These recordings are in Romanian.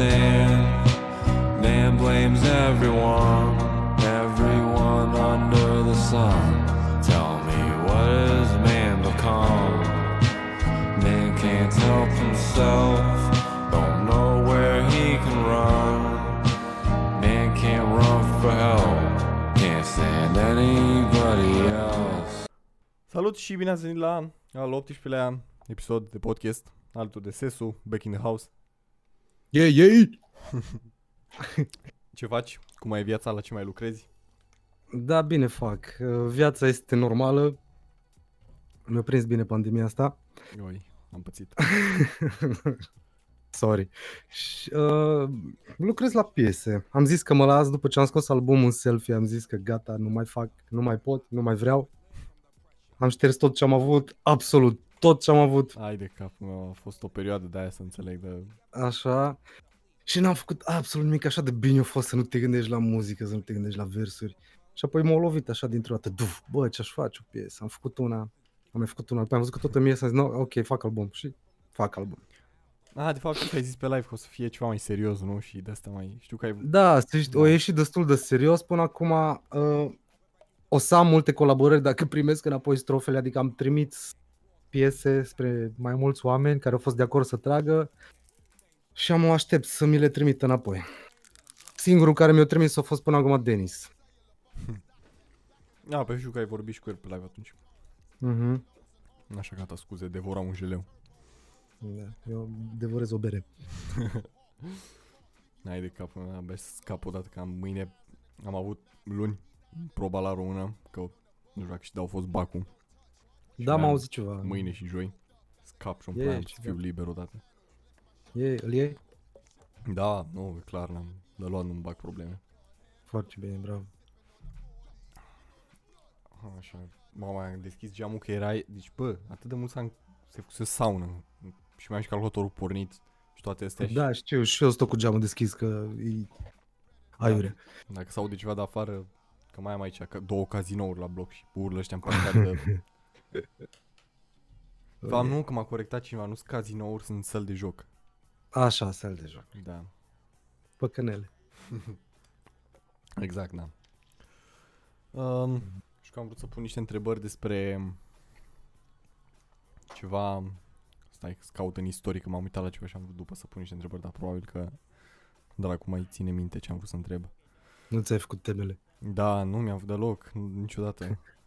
understand. Man blames everyone, everyone under the sun. Tell me what is man become? Man can't help himself, don't know where he can run. Man can't run for help, can't stand anybody else. Salut și bine ați venit la al 18-lea episod de podcast altul de Sesu, Back in the House. Yay, yay! Ce faci? Cum ai viața? La ce mai lucrezi? Da, bine fac. Uh, Viața este normală. Mi-a prins bine pandemia asta. Oi, am pățit. Sorry. Și, uh, lucrez la piese. Am zis că mă las după ce am scos albumul selfie, am zis că gata, nu mai fac, nu mai pot, nu mai vreau. Am șters tot ce am avut, absolut tot ce am avut, Ai de cap, mă, a fost o perioadă de aia să înțeleg de... așa. Și n-am făcut absolut nimic așa de bine a fost să nu te gândești la muzică, să nu te gândești la versuri. Și apoi m-au lovit așa dintr-o dată, duf, bă, ce-aș face o piesă, am făcut una, am mai făcut una, apoi am văzut că tot îmi iese, am zis, no, ok, fac album și fac album. Ah, de fapt știu că ai zis pe live că o să fie ceva mai serios, nu? Și de asta mai... Știu că ai... Da, să știi, o Da. ieșit destul de serios până acum. Uh, o să am multe colaborări dacă primesc înapoi strofele, adică am trimis piese spre mai mulți oameni care au fost de acord să tragă și am o aștept să mi le trimit înapoi. Singurul care mi-a trimis a fost până acum Denis. Ah, pe știu că ai vorbit și cu el pe live atunci. Mhm. Așa, gata, scuze, devora un jeleu. Da, eu devorez o bere. Ai de cap, mă, abia să scap odată că am mâine... Am avut luni proba la română, că nu știu dacă și dau fost bacul. Da, mai m-au am auzit ceva. Mâine și joi. Scap și-mi E, plan să ce fiu da. liber odată. E, îl iei? Da, nu, e clar, n-am de luat nu-mi bag probleme. Foarte bine, bravo. Așa, mama am deschis geamul că era, deci bă, atât de mult s-a, se făcuse saună și mai am și calculatorul pornit și toate astea și Da, știu, și eu stau cu geamul deschis că e aiure. dacă s-aude ceva de afară, că mai am aici ca- două cazinouri la bloc și urlă ăștia în parcare de... Fapt, nu, că m-a corectat cineva, nu sunt cazinouri, sunt săli de joc. Așa, sal de joc. Da, Păcănele. exact, da. Um, și că am vrut să pun niște întrebări despre ceva... Stai, să caut în istorie, că m-am uitat la ceva și am vrut după să pun niște întrebări, dar probabil că dracu mai ține minte ce am vrut să întreb. Nu ți-ai făcut temele. Da, nu mi-am făcut deloc, n- niciodată.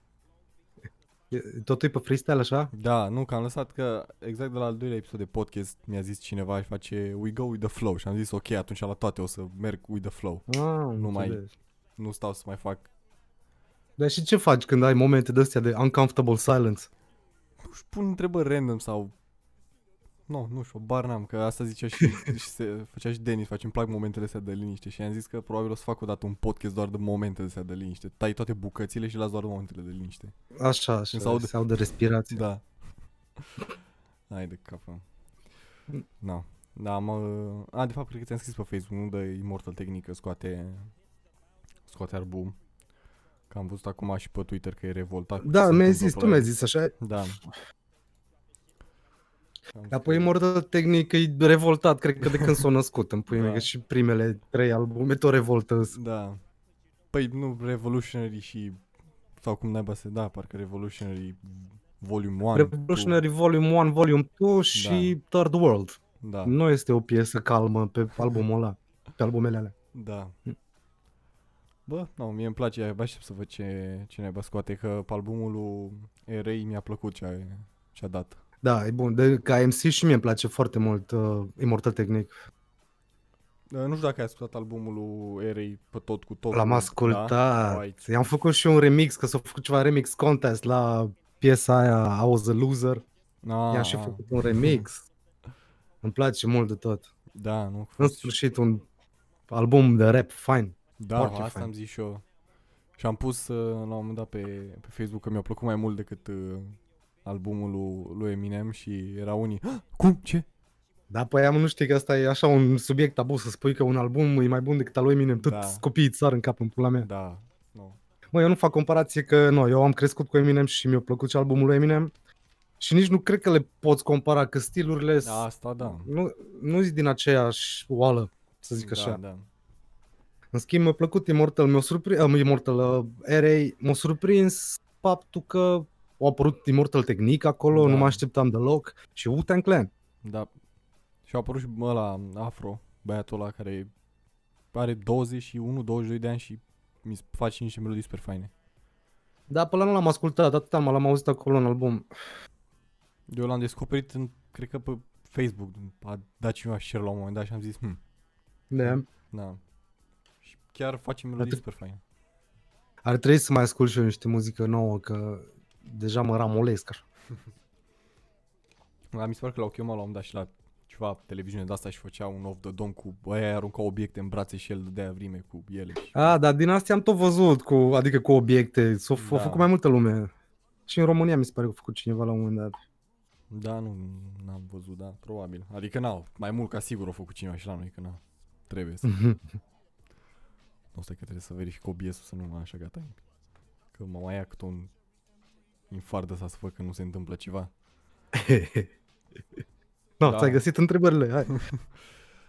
E- Totul e pe freestyle așa? Da, nu, că am lăsat că exact de la al doilea episod de podcast mi-a zis cineva și face We go with the flow și am zis ok, atunci la toate o să merg with the flow. Ah, Nu mai- înțeles. Nu stau să mai fac Dar și ce faci când ai momente de astea de uncomfortable silence? nu știu, pun întrebări random sau... Nu, nu știu, bar n-am, că asta zicea și, și se făcea și Denis, face, îmi plac momentele astea de liniște și am zis că probabil o să fac odată un podcast doar de momentele astea de liniște. Tai toate bucățile și las doar momentele de liniște. Așa, așa, Când se se aude, aude- respirație. Da. Hai de capă. Da. Da, mă... A, de fapt, cred că ți-am scris pe Facebook, nu de Immortal Technic, scoate... Scoate album. Că am văzut acum și pe Twitter că e revoltat. cu ce Da, se mi-ai întâmplă zis, pe tu la mi-ai el. zis așa. Da. Am Apoi scris- Immortal Technic e revoltat, cred că de când s-a născut în pui Da. mei, că și primele trei albume tot revoltă. Da. Păi nu, Revolutionary și... Sau cum naiba se... Da, parcă Revolutionary Volume 1. Revolutionary Volume 1, Volume 2 și Third World. Da, Nu este o piesă calmă pe albumul ăla, pe albumele alea. da. Bă, nu, mie îmi place, abia aștept să văd ce, ce naiba scoate, că pe albumul lui RA mi-a plăcut ce a, ce a dat. Da, e bun. De, ca MC și mie îmi place foarte mult uh, Immortal Technic. Uh, Nu știu dacă ai ascultat albumul lui RA pe tot cu tot. L-am Da? ascultat. Uai. I-am făcut și un remix, că s-a făcut ceva remix contest la piesa aia I Was a Loser. Ah, I-am și ah, făcut un remix. Îmi place mult de tot. Da, nu? În sfârșit un album de rap fain. Da, Foarte asta fain. am zis și eu. Și am pus uh, la un moment dat pe, pe Facebook că mi-a plăcut mai mult decât uh, albumul lui, lui Eminem și era unii "Ah, Cum? Ce? Da, păi am nu știi că asta e așa un subiect tabu să spui că un album e mai bun decât al lui Eminem. Tot Da. copiii îți sar în cap în pula mea. Da, nu. Mă, eu nu fac comparație că, nu, eu am crescut cu Eminem și mi-a plăcut și albumul lui Eminem și nici nu cred că le poți compara, că stilurile Da, asta da. nu, nu zic din aceeași oală. să zic așa. Da, da. În schimb, mi-a plăcut Immortal, mi-a surprins, uh, Immortal uh, RA, m-a surprins faptul că au apărut Immortal Technique acolo, Da. nu mă așteptam deloc, și Wu-Tang Clan. Da. Și a apărut și ăla, Afro, băiatul ăla care are 21-22 de ani și mi face niște melodii super faine. Da, până la nu l-am ascultat, atâta mă l-am auzit acolo în album. Eu l-am descoperit, în, cred că pe Facebook, a dat cineva share la un moment dat și am zis, hm, Da. da. Și chiar face melodii Atât- super faine. Ar trebui să mai ascult și eu niște muzică nouă, că deja mă ramolesc așa. Da, mi se pare că l-au chemat la un moment dat și la ceva televiziune de asta și făcea un off the dome cu aia arunca obiecte în brațe și el dădea vrime cu ele. Și... A, dar din astea am tot văzut, cu, adică cu obiecte, s-au Da. da. făcut mai multă lume. Și în România mi se pare că a făcut cineva la un moment dat. Da, nu, n-am văzut, da, probabil. Adică n-au, mai mult ca sigur au făcut cineva și la noi, că n-au. Trebuie să... Nu stai că trebuie să verific OBS-ul să nu mă așa gata. Că mă mai ia cât un infart de asta să văd că nu se întâmplă ceva. no, Da. da. ți-ai găsit întrebările, hai.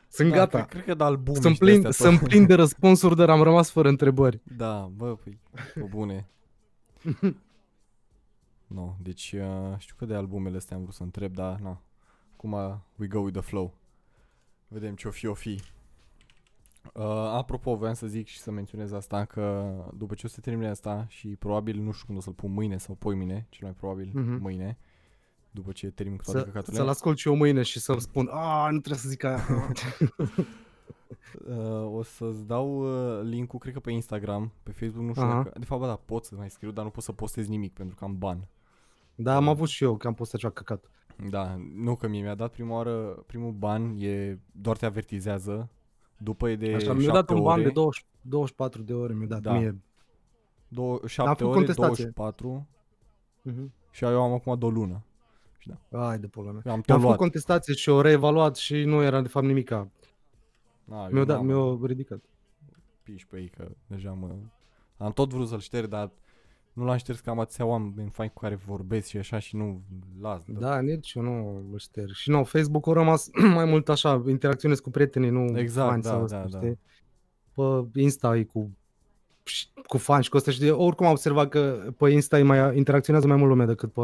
Sunt da, gata. Cred, cred că de albume Sunt și de plin, astea sunt tot. plin de răspunsuri, dar am rămas fără întrebări. Da, bă, păi, pe bune. no, deci uh, știu că de albumele astea am vrut să întreb, dar na. Acum we go with the flow. Vedem ce o fi, o fi. Uh, apropo, voiam să zic și să menționez asta că după ce o să termine asta și probabil nu știu când o să-l pun mâine sau poi mâine, cel mai probabil Mhm. mâine, după ce termin cu toate Să, căcaturile. să-l ascult și eu mâine și să-mi spun, a, nu trebuie să zic aia. Uh, o să-ți dau uh, link-ul, cred că pe Instagram, pe Facebook, nu știu Aha. dacă... De fapt, bă, da, pot să mai scriu, dar nu pot să postez nimic pentru că am ban. da, am avut și eu, că am postat ceva căcat. Da, nu că mie mi-a dat prima oară, primul ban e, doar te avertizează, după e de Așa, mi-a 7 dat un ban ore, de 20, 24 de ore, mi-a dat Da. mie. două, Am 7 făcut ore, contestație. 24 Mhm. și eu am acum de o lună. Ai de pula mea. Eu am Eu tot am făcut luat. contestație și o reevaluat și nu era de fapt nimica. Na, eu Mi-au dat, n-am mi-au ridicat. piși pe ei că deja mă... Am tot vrut să-l șterg, dar nu l-am șters că am atâția oameni faini cu care vorbesc și așa și nu las. Da, nici eu nu îl șterg. Și nu, Facebook a rămas mai mult așa, interacționez cu prietenii, nu Exact, fani da, sau da, asta, da. știi? Pe Insta e cu și- cu fani și cu asta și de, oricum am observat că pe Insta e mai, interacționează mai mult lume decât pe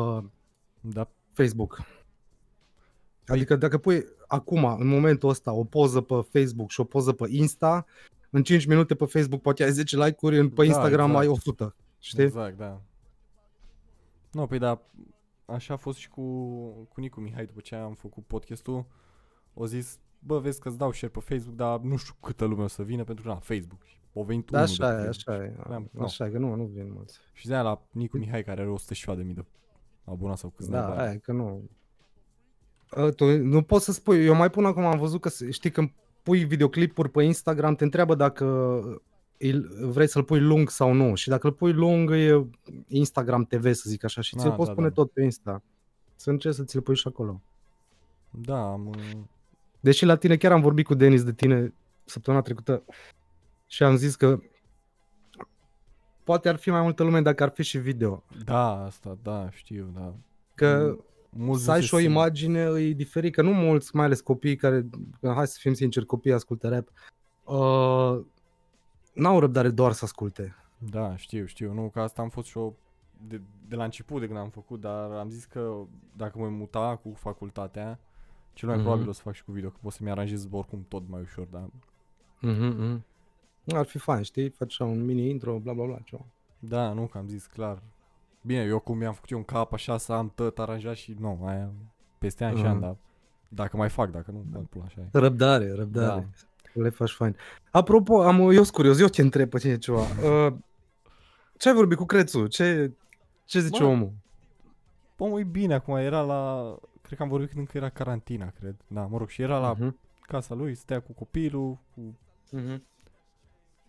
Da, Facebook. Adică dacă pui acum, în momentul ăsta, o poză pe Facebook și o poză pe Insta, în 5 minute pe Facebook poate ai 10 like-uri, în- pe Da, Instagram exact. ai 100. Știi? Exact, da. Nu, păi da, așa a fost și cu, cu Nicu Mihai după ce am făcut podcastul. O zis, bă, vezi că-ți dau share pe Facebook, dar nu știu câtă lume o să vină pentru că, na, Facebook. Și O venit Da, unul așa de e, pe așa e. Da, nu. Așa e, că nu, nu vin mulți. Și de la Nicu Mihai care are 100 și ceva de mii de abonați sau câți Da, naiba aia are. e, că nu. A, Tu nu poți să spui, eu mai pun acum, am văzut că se- știi când pui videoclipuri pe Instagram, te întreabă dacă îl- vrei să-l pui lung sau nu. Și dacă îl pui lung, e Instagram TV, să zic așa. Și ți-l Ah, poți da, pune da. tot pe Insta. Să încerci să ți-l pui și acolo. Da, am, uh, Deși la tine chiar am vorbit cu Denis de tine săptămâna trecută și am zis că poate ar fi mai multă lume dacă ar fi și video. da, asta, da, știu, da. Că Mulți să nu ai se și o simt- imagine e diferit, că nu mulți, mai ales copii care, că hai să fim sinceri, copiii ascultă rap, uh, n-au răbdare doar să asculte. Da, știu, știu. Nu, că asta am fost și eu de, de la început de când am făcut, dar am zis că dacă mă muta cu facultatea, cel mai Mhm. probabil o să fac și cu video, că pot să-mi aranjez oricum tot mai ușor, dar Mm-hmm. Ar fi fain, știi? Faci așa un mini intro, bla bla bla, ceva. da, nu, că am zis clar. Bine, eu cum mi-am făcut eu un cap așa să am tot aranjat și nu, aia peste ani și Mhm. ani, dar dacă mai fac, dacă nu, da. pula, așa e. Răbdare, răbdare. Da. Le faci fain. Apropo, am, eu sunt curios, eu te întreb pe tine ceva. Uh, ce ai vorbit cu Crețu? Ce, ce zice Bă, omul? Omul e bine acum, era la, cred că am vorbit când încă era carantina, cred. Da, mă rog, și era la Mhm. casa lui, stătea cu copilul, cu Mhm.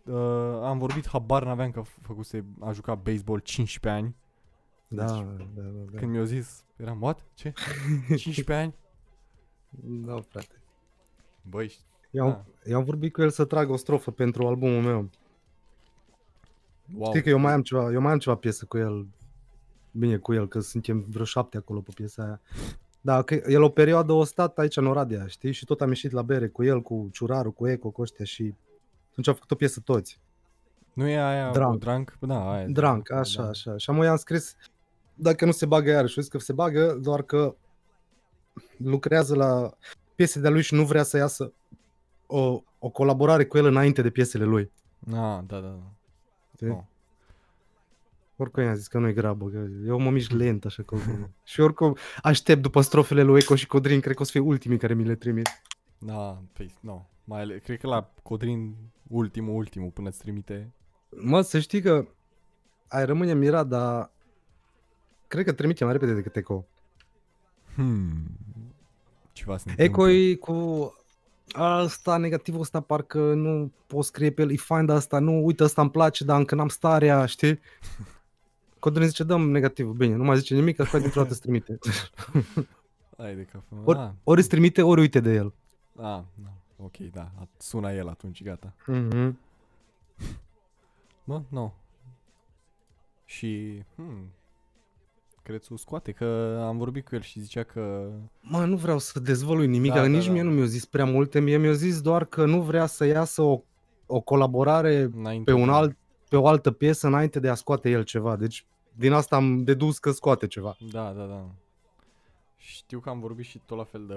Uh, am vorbit, habar n-aveam că făcuse, a jucat baseball 15 ani. Da, Deci, da, da, da. Când mi-au zis, eram, what? Ce? 15 ani? Da, frate. Băi, Eu, Da. eu am vorbit cu el să trag o strofă pentru albumul meu. wow. Știi că eu mai am ceva, eu mai am ceva piesă cu el. Bine cu el, că suntem vreo șapte acolo pe piesa aia. Da, că el o perioadă o stat aici în Oradea, știi? Și tot am ieșit la bere cu el, cu Ciuraru, cu Eco, cu ăștia și atunci am făcut o piesă toți. Nu e aia Drunk. cu drunk? Da, aia. e Drunk, da. așa, așa. Și am i-am scris, dacă nu se bagă iarăși, eu zic că se bagă, doar că lucrează la piese de-a lui și nu vrea să iasă o, o colaborare cu el înainte de piesele lui. Ah, da, da, da. Știi? Oh. Oricum i-am zis că nu-i grabă, că eu mă mișc lent așa că... și oricum aștept după strofele lui Eco și Codrin, cred că o să fie ultimii care mi le trimit. Da, păi, nu. Mai ale, cred că la Codrin ultimul, ultimul, până îți trimite. Mă, să știi că ai rămâne mirat, dar cred că trimite mai repede decât Eco. Hmm. Ceva se Eco întâmplă. e cu asta, negativul ăsta, parcă nu pot scrie pe el, e fain de asta, nu, uite, ăsta îmi place, dar încă n-am starea, știi? Codrin zice, dăm negativul, bine, nu mai zice nimic, așa dintr-o dată îți trimite. Hai de capul. meu. Ori, Ah, ori îți trimite, ori uite de el. ah, da. Ok, da. a- Suna el atunci, gata. Mm-hmm. Mă, nu. Și, hmm, Crețu scoate, că am vorbit cu el și zicea că... Mă, nu vreau să dezvălui nimic, Da, da, da, nici da. mie nu mi-a zis prea multe, mie mi-a zis doar că nu vrea să iasă o, o colaborare Înainte pe, un de- alt, pe o altă piesă înainte de a scoate el ceva. Deci din asta am dedus că scoate ceva. Da, da, da. Știu că am vorbit și tot la fel de,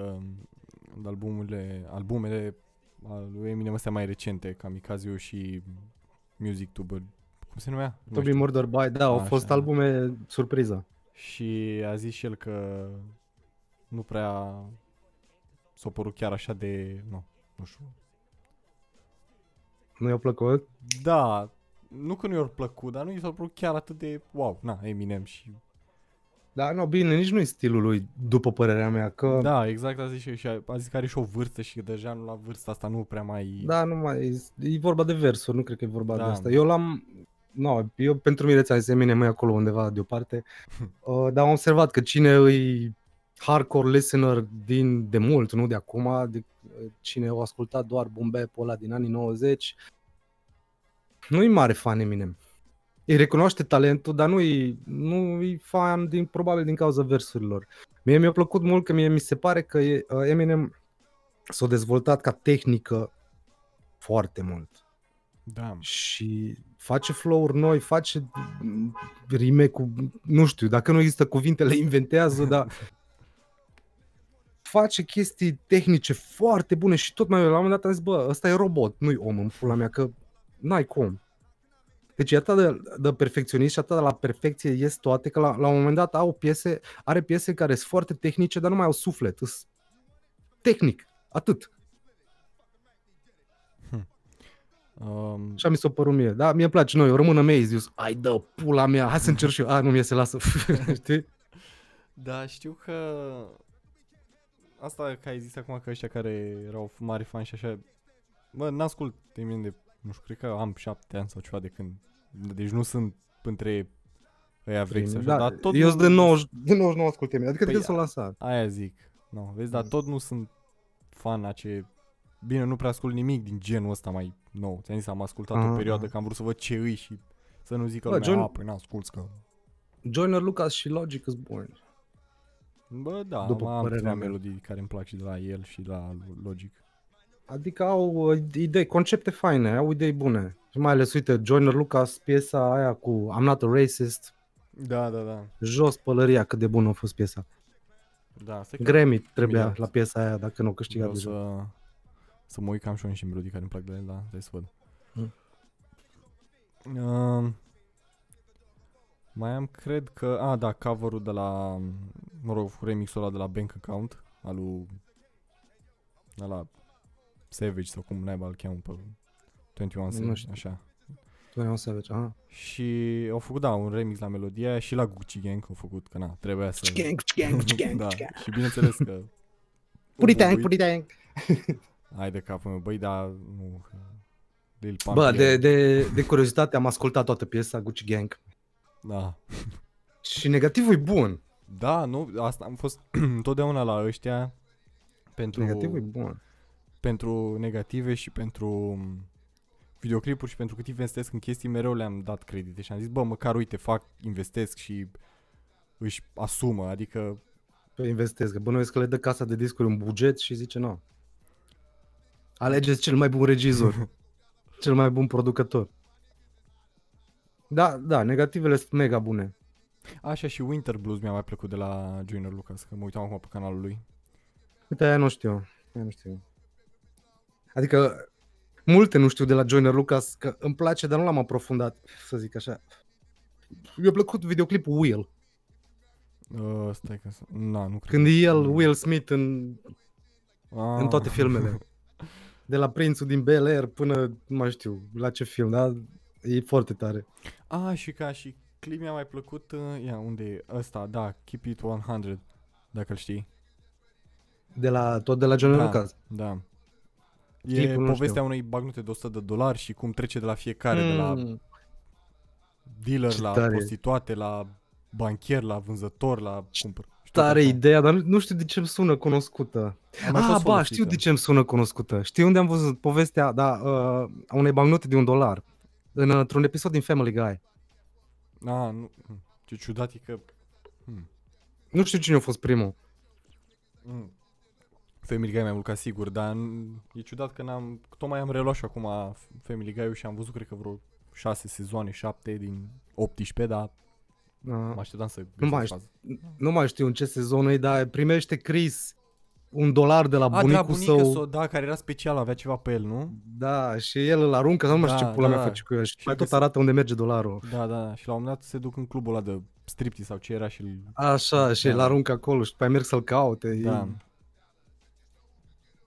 de albumurile, albumele al lui Eminem astea mai recente, Kamikaze și Music Tuber. Cum se numea? Nu Toby știu. Murder By, da, au Așa. fost albume surpriză. Și a zis și el că nu prea s-a părut chiar așa de, nu, nu știu. Nu i-a plăcut? Da, nu că nu i-a plăcut, dar nu i s-a părut chiar atât de, wow, na, Eminem și... Da, nu, bine, nici nu e stilul lui, după părerea mea, că da, Da, exact a zis și, și a, a zis că are și o vârstă și că deja la vârsta asta nu prea mai... da nu mai, e vorba de versuri, nu cred că e vorba Da. de asta. Eu l-am, nu, eu pentru mine ți-am zis, Eminem e acolo undeva deoparte, uh, dar am observat că cine îi hardcore listener din de mult, nu de acum, de, cine a ascultat doar boom bap ăla din anii 90, nu-i mare fan Eminem. Îi recunoaște talentul, dar nu-i, nu-i fan din, probabil din cauza versurilor. Mie mi-a plăcut mult că mie mi se pare că e, uh, Eminem s-a dezvoltat ca tehnică foarte mult Da, și face flow-uri noi, face mm, rime cu, nu știu, dacă nu există cuvinte, le inventează, dar face chestii tehnice foarte bune și tot mai la un moment dat am zis, bă, ăsta e robot, nu-i om în pula mea, că n-ai cum. Deci e atât de, de perfecționist și atât de la perfecție ies toate, că la, la un moment dat au piese, are piese care sunt foarte tehnice, dar nu mai au suflet, sunt tehnic, atât. Um, Așa mi s-a părut mie. Da, mie îmi place noi, eu rămân amazed. Eu zic, ai dă pula mea, hai să încerc și eu. A, nu mi se lasă. Știi? Da, știu că asta că ai zis acum că ăștia care erau mari fani și așa, bă, n-ascult Eminem de, nu știu, cred că am șapte ani sau ceva de când, deci nu sunt între ăia vechi sau așa, da, dar tot eu nu- sunt de, 90, de 99 ascult Eminem, adică Păi, de când s-a lansat. Aia zic, nu, vezi, dar tot nu sunt fan a ce, bine, nu prea ascult nimic din genul ăsta mai nou, ți-am zis, am ascultat Aha, o perioadă aha. că am vrut să văd ce îi și să nu zică Bă, lumea, John- a, păi n-asculți că... Joyner Lucas și Logic is born. Bă, da, După După am părerea câteva mea. melodii care îmi plac și de la el și la Logic. Adică au uh, idei, concepte faine, au idei bune. Și mai ales, uite, Joyner Lucas, piesa aia cu I'm not a racist, Da, da, da. jos pălăria cât de bună a fost piesa. Da, asta e chiar Grammy trebuia Imediat. la piesa aia dacă nu o câștiga vreau deja. să, să mă uit cam și eu și melodii care îmi plac de el, da, hai să văd. Hmm. Uh, mai am, cred că, a, da, cover-ul de la, mă rog, remixul ăla de la Bank Account, al lui, de la Savage sau cum naiba îl cheamă pe 21 Savage, știu. așa. Tu ai Savage, aha. Și au făcut, da, un remix la melodia aia și la Gucci Gang au făcut, că na, trebuia să... Gang, gang, gang, da, gang. și bineînțeles că... Put it down, Băi, put it down. Hai de capul meu, băi, dar nu... că Lil Pump Bă, e- de, de, de curiozitate am ascultat toată piesa Gucci Gang Da. și negativul e bun. Da, nu, asta am fost întotdeauna la ăștia pentru, Negativul e bun. pentru negative și pentru mm, videoclipuri și pentru cât investesc în chestii, mereu le-am dat credite și am zis, bă, măcar uite, fac, investesc și își asumă, adică Păi investez, că bănuiesc că le dă casa de discuri un buget și zice nu. Alegeți cel mai bun regizor, cel mai bun producător. Da, da, negativele sunt mega bune. Așa și Winter Blues mi-a mai plăcut de la Joyner Lucas, că mă uitam acum pe canalul lui. Uite, aia nu știu. Aia nu știu. Adică, multe nu știu de la Joyner Lucas, că îmi place, dar nu l-am aprofundat, să zic așa. Mi-a plăcut videoclipul Will. Uh, stai că... să- Na, nu cred. Când e el, Will Smith, în, Ah. în toate filmele. De la Prințul din Bel Air până, nu mai știu, la ce film, da? E foarte tare. Ah, și ca și clip mi-a mai plăcut, uh, ia, unde e ăsta, da, Keep It 100, dacă îl știi. De la, tot de la Joyner Da. Lucas. Da. E Clipul nu povestea știu. unei bagnute de 100 de dolari și cum trece de la fiecare, de la Mm. dealer, Ce la tare. prostituate, la banchier, la vânzător, la Ce cumpăr. Și tot Tare așa. ideea, dar nu, nu știu de ce îmi sună cunoscută. A mai Ah, fost ba, folosită. știu de ce îmi sună cunoscută. Știu unde am văzut povestea, da, uh, a unei bancnote de un dolar. În, într-un episod din Family Guy. Ah, nu. hm, Ce ciudat e că... Hmm. Nu știu cine a fost primul. Mm. Family Guy mai mult ca sigur, dar n- e ciudat că n-am... Tocmai am reluat și acum Family Guy-ul și am văzut, cred că vreo 6 sezoane, 7 din 18, dar mă Uh, așteptam să Nu mai găsesc faza. nu mai știu în ce sezon e, dar primește Chris un dolar de la A, de la bunicul bunica său. său, da, care era special, avea ceva pe el, nu? Da, și el îl aruncă, sau nu mai știu Da, ce pula da, mea da. face cu el. Și Și mai tot găsi- arată unde merge dolarul. Da, da, și la un moment dat se duc în clubul ăla de striptease sau ce era și îl... Așa, și Da. îl aruncă acolo și după aia merg să-l caute. E- Da.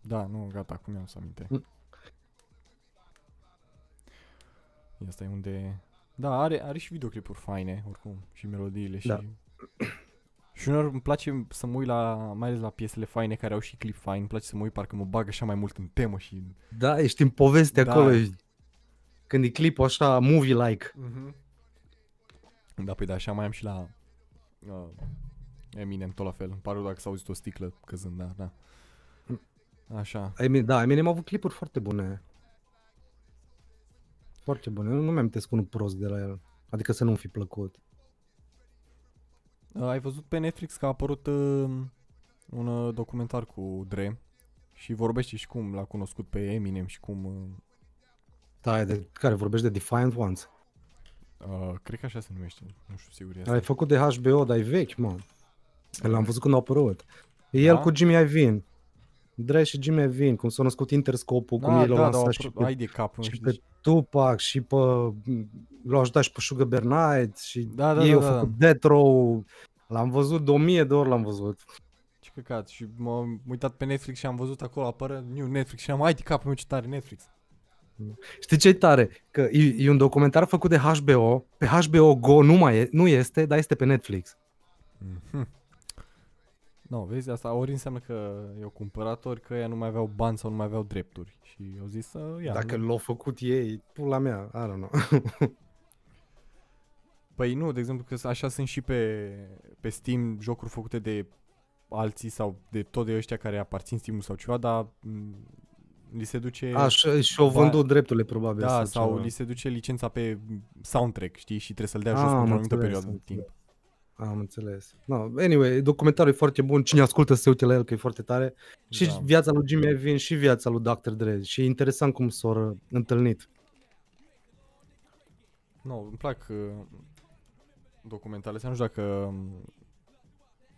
Da, nu, gata, acum mi-am să aminte. Mm. Asta e unde... Da, are, are și videoclipuri faine, oricum, și melodiile și... Da. Și uneori îmi place să mă uit la, mai ales la piesele faine care au și clip fain, îmi place să mă uit parcă mă bag așa mai mult în temă și... Da, ești în poveste Da. acolo. ești- Când e clipul așa, movie-like. Da, păi da, așa mai am și la uh, Eminem, tot la fel. Îmi pare rău dacă s-a auzit o sticlă căzând, da, da. Așa. Eminem, da, Eminem a avut clipuri foarte bune. Foarte bune. Nu, nu mi-am amintesc unul prost de la el. Adică să nu-mi fi plăcut. Uh, ai văzut pe Netflix că a apărut uh, un uh, documentar cu Dre și vorbește și cum l-a cunoscut pe Eminem și cum... Uh, Da, e de care vorbești de Defiant Ones. uh, cred că așa se numește, nu știu sigur e L-ai asta. făcut de HBO, dar e vechi, mă. L-am văzut când a apărut. E el Da? cu Jimmy Iovine. Dre și Jimmy Iovine, cum s-a născut Interscope-ul, cum Da, ei l-au da, da, lansat au și apărut- pe, ai de cap, nu și știu. pe Tupac și pe... L-au ajutat și pe Sugar Bear Night și Da, da, ei da, au da, făcut da. Death Row. L-am văzut de o mie de ori, l-am văzut. Ce căcat. Și m-am uitat pe Netflix și am văzut acolo apără New Netflix și am ai de capul meu ce tare Netflix. Știi ce e tare? Că e, e un documentar făcut de HBO, pe HBO Go nu mai e, nu este, dar este pe Netflix. Mhm. No, vezi, asta ori înseamnă că i-au cumpărat, ori că ea nu mai aveau bani sau nu mai aveau drepturi. Și au zis să ia. Dacă nu? l-au făcut ei, pula mea, I don't know. Păi nu, de exemplu, că așa sunt și pe, pe Steam jocuri făcute de alții sau de tot de ăștia care aparțin Steam sau ceva, dar m, li se duce... Așa, și-au Ba- vândut drepturile probabil. da, sau ceva. li se duce licența pe soundtrack, știi, și trebuie să-l dea jos Ah, pentru am o anumită înțeles, perioadă de am timp. Am înțeles. No, anyway, documentarul e foarte bun. Cine ascultă să se uite la el, că e foarte tare. Și Da. viața lui Jimmy Iovine și viața lui Dr. Dre. Și e interesant cum s-au întâlnit. Nu, îmi plac uh, documentale. Nu știu dacă um,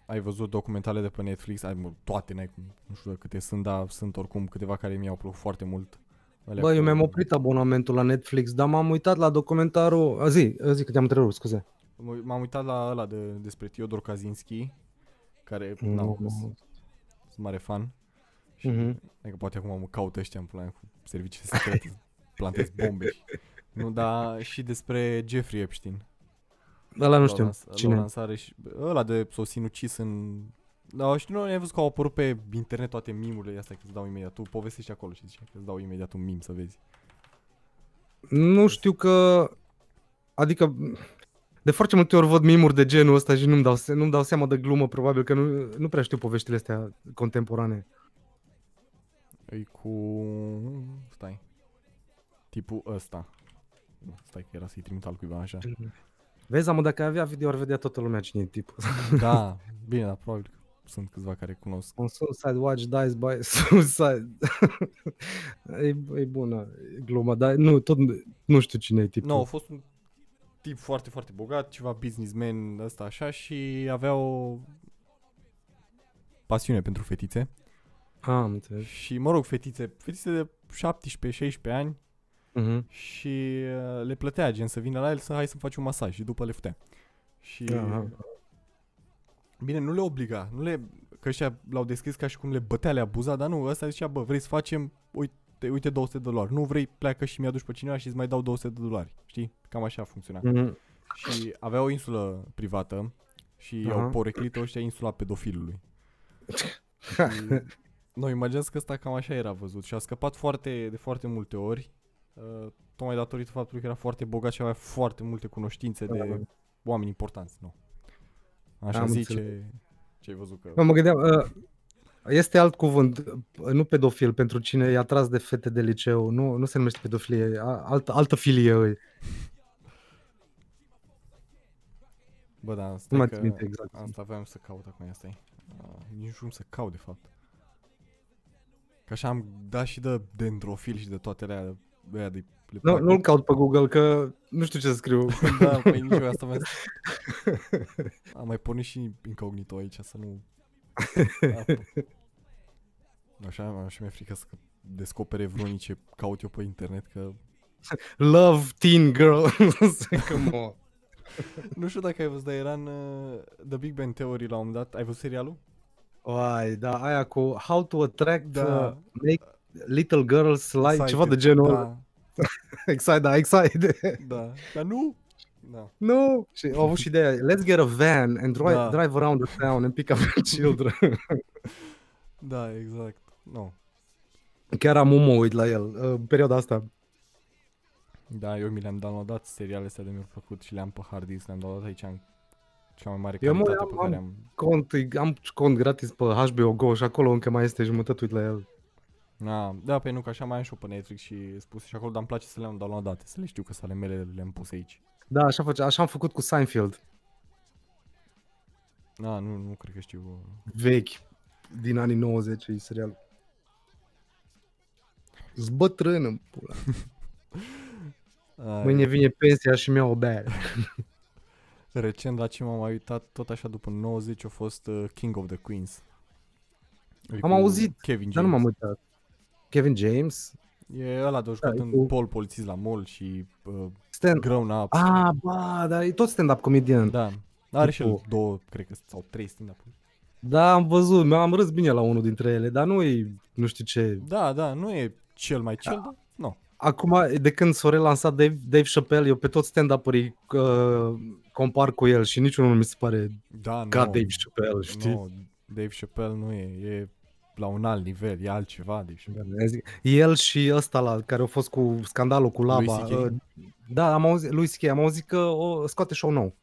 ai văzut documentale de pe Netflix, ai mă, toate, n-ai, cum- nu știu câte sunt, dar sunt oricum câteva care mi-au plăcut foarte mult. Alea Bă, eu cu- mi-am oprit abonamentul la Netflix, dar m-am uitat la documentarul... A, zi, a, zi că te-am întrerupt, scuze. M- M-am uitat la ăla de, despre Teodor Kaczynski, care, Nu, na, nu. sunt sunt mare fan. Și, Mhm. adică poate acum mă caută ăștia în plan cu servicii secrete, să plantez bombe. Și, nu, dar și despre Jeffrey Epstein. Ăla nu L-au știu. lans- l-au Cine? lansare și ăla de s-o sinucis în... Da, știu, nu ai văzut că au apărut pe internet toate mimurile astea, că îți dau imediat. Tu povestești acolo și zice că îți dau imediat un mim să vezi. Nu știu că... Adică... De foarte multe ori văd mimuri de genul ăsta și nu-mi dau, se- nu-mi dau seama de glumă, probabil că nu, nu prea știu poveștile astea contemporane. E cu... Stai. Tipul ăsta. Nu, Stai că era să-i trimit al cuiva așa. Vezi, amă, dacă ai avea video, ar vedea toată lumea cine e tipul. Da, bine, dar probabil că sunt câțiva care cunosc. On Suicide Watch dies by suicide. e, e bună e gluma, dar nu, tot nu știu cine e tipul. Nu, a fost un tip foarte, foarte bogat, ceva businessman ăsta așa și avea o pasiune pentru fetițe. Ah, am înțeles. Și, mă rog, fetițe, fetițe de 17-16 ani Mhm. și uh, le plătea gen să vină la el să hai să-mi faci un masaj și după le futea. Și Aha. bine, nu le obliga, nu le că ăștia l-au descris ca și cum le bătea, le abuza, dar nu, ăsta zicea, bă, vrei să facem, uite, uite 200 de dolari. Nu vrei, pleacă și mi-aduci pe cineva și îți mai dau 200 de dolari. Știi? Cam așa funcționa. Mhm. Și avea o insulă privată și Aha. au poreclit ăștia insula pedofilului. și noi imaginează că ăsta cam așa era văzut și a scăpat foarte, de foarte multe ori, uh, tocmai datorită faptului că era foarte bogat și avea foarte multe cunoștințe Da, da. de oameni importanți. Nu. Așa Am zice înțeles. ce ai văzut că... Mă, mă gândeam, uh, este alt cuvânt, uh, nu pedofil, pentru cine e atras de fete de liceu, nu, nu se numește pedofilie, a- altă, altă filie îi. Bă, da, Nu stai mai că țin minte exact. asta aveam să caut acum, asta e. Uh, nici nu știu cum să caut, de fapt. Că așa am dat și de dendrofil și de toate alea, alea de le Nu, plac. nu-l caut pe Google, că nu știu ce să scriu. Da, păi nici eu asta vreau să... Am mai pornit și incognito aici, să nu... Apă. Așa, așa mi-e frică să descopere vreunii ce caut eu pe internet, că... Love teen girl. Come on. Nu știu dacă ai văzut, dar era în uh, The Big Bang Theory la un moment dat. Ai văzut serialul? Oai, da, aia cu how to attract, Da. uh, make little girls like, Excited. ceva de genul ăla. Da, Excited, da, excited. da. Dar nu! Da. no! Și au avut și ideea, let's get a van and drive, Da. drive around the town and pick up the children. Da, exact. Nu. Chiar am un mă uit la el, uh, în perioada asta. Da, eu mi le-am downloadat serialele astea de mi-au plăcut și le-am pe hard disk, le-am downloadat aici în cea mai mare Eu, mă, calitate am- pe care am- am... Cont, am cont gratis pe HBO Go și acolo încă mai este jumătate uit la el. Da, da, pe nu, că așa mai am și eu pe Netflix și spus și acolo, dar îmi place să le-am downloadate, să le știu că sunt ale mele, le-am pus aici. Da, așa, face, așa am făcut cu Seinfeld, Da, nu, nu cred că știu. uh, vechi, din anii 90, e serial. Zbătrân în pula. Ai, Mâine vine pensia și mi-au o bere. Recent la ce m-am mai uitat, tot așa după 90 a fost uh, King of the Queens. E Am cu auzit, Kevin James. Dar nu m-am uitat. Kevin James? E ăla de jucat Da, e în cu- Paul polițist la mall și uh, Stand... Grown Up. Ah, ba, dar e tot stand-up comedian. Da. Da. Are și el Tipul- două, cred că, sau trei stand-up-uri. da, am văzut, mi-am râs bine la unul dintre ele, dar nu e, nu știu ce. Da, da, nu e cel mai cel, Da. dar nu. Acum, de când s-a relansat Dave, Dave Chappelle, eu pe toți stand-up-urii uh, compar cu el și niciunul nu mi se pare Da, ca nu. Dave Chappelle, știi? Nu, Dave Chappelle nu e, e la un alt nivel, e altceva Dave Chappelle. Da, zic, El și ăsta la care a fost cu scandalul cu Laba. Louis C.K. uh, Da, am auzit, lui C.K. am auzit că o scoate show nou.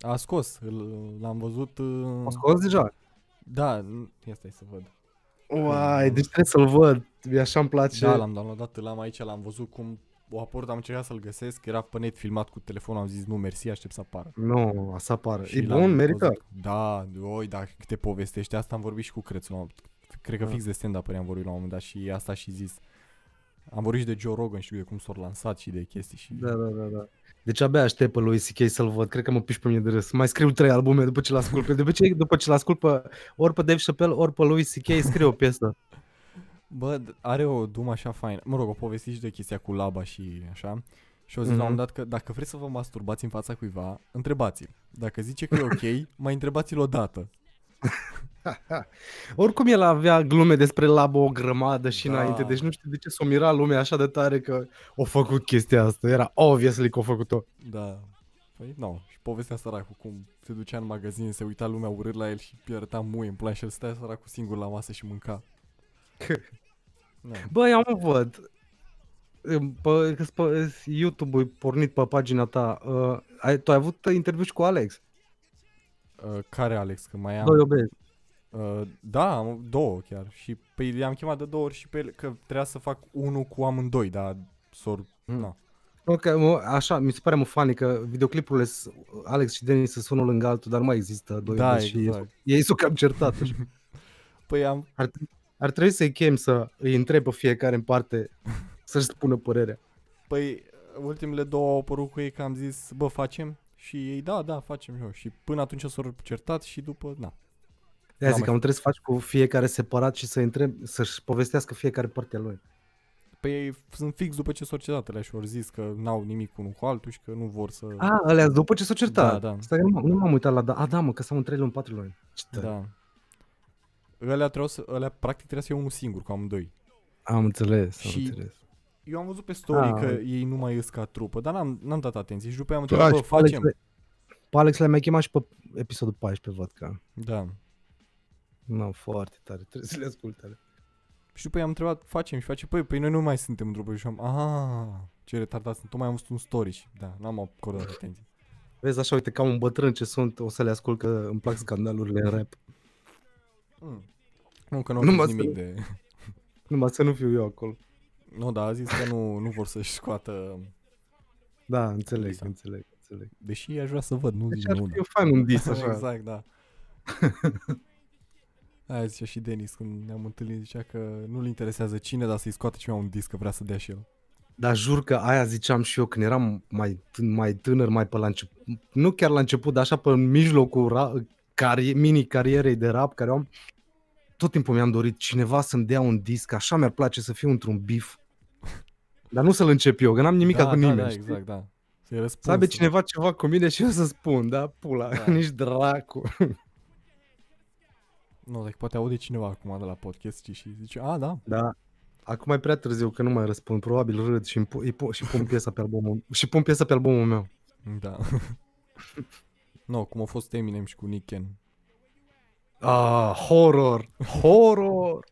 A scos, îl- l-am văzut... uh, A scos deja? Da, n- ia stai să văd. Uai, deci trebuie să-l văd. Mi așa îmi place. Da, l-am downloadat, l-am aici, l-am văzut cum o apărut, am încercat să-l găsesc, era pe net filmat cu telefonul, am zis nu, mersi, aștept să apară. Nu, să apară. Și E l-am bun, merită. văzut. Da, oi, da, câte povestește, asta am vorbit și cu Crețul, la un- cred că Da. fix de stand-up am vorbit la un moment dat și asta și zis. Am vorbit și de Joe Rogan și de cum s-au lansat și de chestii și... Da, da, da, da. Deci abia aștept pe lui C.K. să-l văd. Cred că mă piși pe mine de râs. Mai scriu trei albume după ce l-ascult. După ce, după ce l-ascult pe, ori pe Dave Chappelle, ori pe lui C.K. scriu o piesă. Bă, d- are o dumă așa faină. Mă rog, o povesti și de chestia cu laba și așa. Și au zis la un Mhm. moment dat că dacă vreți să vă masturbați în fața cuiva, întrebați-l. Dacă zice că e ok, mai întrebați-l o dată. Oricum el avea glume despre Labo o grămadă și Da. înainte. Deci nu știu de ce s-o mira lumea așa de tare că o făcut chestia asta. Era obviously că o făcut-o. Da. Păi, nu. Și povestea săracul, cum se ducea în magazin, se uita lumea urât la el și îi arăta muie în plan și el stătea săracul singur la masă și mânca. Da. Bă, eu mă văd. Pe, că-s pe YouTube-ul pornit pe pagina ta. Uh, ai, tu ai avut interviu și cu Alex? Uh, care Alex? Că mai am... Doi obezi. Uh, da, am două chiar. Și pe i-am chemat de două ori și pe ele, că trebuia să fac unul cu amândoi, dar sor... Mm. Na. Nu, că, mă, așa, mi se pare mă funny că videoclipurile s- Alex și Denis se sună lângă altul, dar nu mai există doi Da, și ei, exact. ei s-au cam certat. așa. Păi am, Ar, ar trebui să-i chem să îi întreb pe fiecare în parte să-și spună părerea. păi ultimele două au apărut cu ei că am zis, bă, facem? Și ei, da, da, facem eu. Și până atunci s-au certat și după, na. De-aia Da, zic că mai am trebuie să faci cu fiecare separat și să întreb, să-și povestească fiecare partea lui. Păi ei sunt fix după ce s-au certat alea și au zis că n-au nimic unul cu altul și că nu vor să... A, alea după ce s-au certat. Da, da. Stai, nu, m- nu m-am uitat la... Da, a, da, mă, că s-au în 3 luni, 4 luni. Ce tare. Da. Alea, trebuia să, alea practic trebuia să fie unul singur, cu amândoi. Am înțeles, am Și- înțeles. Eu am văzut pe story Ah. că ei nu mai ies ca trupă, dar n-am, n-am dat atenție și după aia am întrebat, Ah, bă, și pe Alex facem? le- Pe Alex le-am mai chemat și pe episodul 14, văd că... Da. Nu, foarte tare, trebuie să le ascult alea. Și după aia am întrebat, facem și face, păi, păi noi nu mai suntem în trupă și am, aha, ce retardat sunt, tocmai am văzut un story și, da, n-am acordat atenție. Vezi așa, uite, ca un bătrân ce sunt, o să le ascult că îmi plac scandalurile în rap. Mm. Nu, că nu Nu am mă zis nimic de... Numai să nu fiu eu acolo. Nu, da, a zis că nu, nu vor să-și scoată, Da, înțeleg, Lisa. înțeleg, înțeleg. deși aș vrea să văd, nu Deci zic ar nu, fi fain un dis așa. Exact, da. Aia zicea și Denis când ne-am întâlnit, zicea că nu-l interesează cine, dar să-i scoate ceva un disc, că vrea să dea și el. Dar jur că aia ziceam și eu când eram mai, t- mai tânăr, mai pe la început, nu chiar la început, dar așa pe în mijlocul ra- cari- mini-carierei de rap care am, tot timpul mi-am dorit cineva să-mi dea un disc, așa mi-ar place să fiu într-un bif. Dar nu să-l încep eu, că n-am nimic da, cu da, nimeni. Da, știi? exact, da. Să-i răspund. Să aibă cineva ceva cu mine și eu să spun, da, pula, Da. da. nici dracu. Nu, dacă poate aude cineva acum de la podcast știi, și zice, a, da, Da. Acum e prea târziu că nu mai răspund, probabil râd și, îmi pu- îi pu- și pun piesa pe albumul, și pun piesa pe albumul meu. da. nu, cum a fost Eminem și cu Nick Cannon. Ah, horror, horror.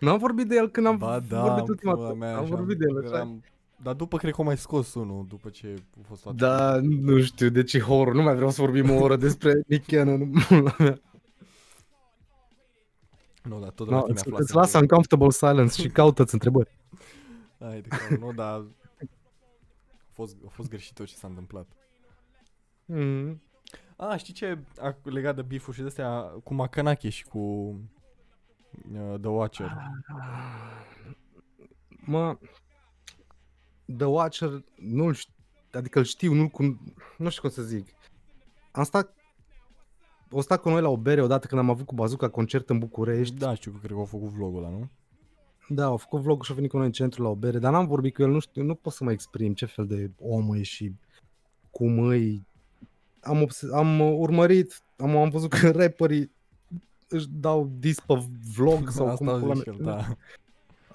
N-am vorbit de el când am Ba da, vorbit ultima pula dată. mea, Am așa, vorbit de el, așa. eram- Dar după cred că au mai scos unul, după ce a fost luat. Da, nu știu, deci e horror. Nu mai vreau să vorbim o oră despre Nick Cannon. pula mea. Nu, dar tot No, la tine îți, aflați îți lasă uncomfortable silence și caută-ți întrebări. Hai de că nu, dar a fost, a fost greșit tot ce s-a întâmplat. Mm. A, știi ce a, legat de beef și de astea cu Makanaki și cu uh, The Watcher. Mă, The Watcher, nu-l știu, adică îl știu, nu-l cum, nu știu cum să zic. Am stat, o stat cu noi la o bere odată când am avut cu Bazuca concert în București. Da, știu că cred că au făcut vlogul ăla, nu? Da, au făcut vlog și a venit cu noi în centru la o bere, dar n-am vorbit cu el, nu știu, nu pot să mă exprim ce fel de om e și cum îi. Am, obs- am urmărit, am, am văzut că rapperii își dau dis pe vlog sau Asta cum au pula zis mea. și el, da.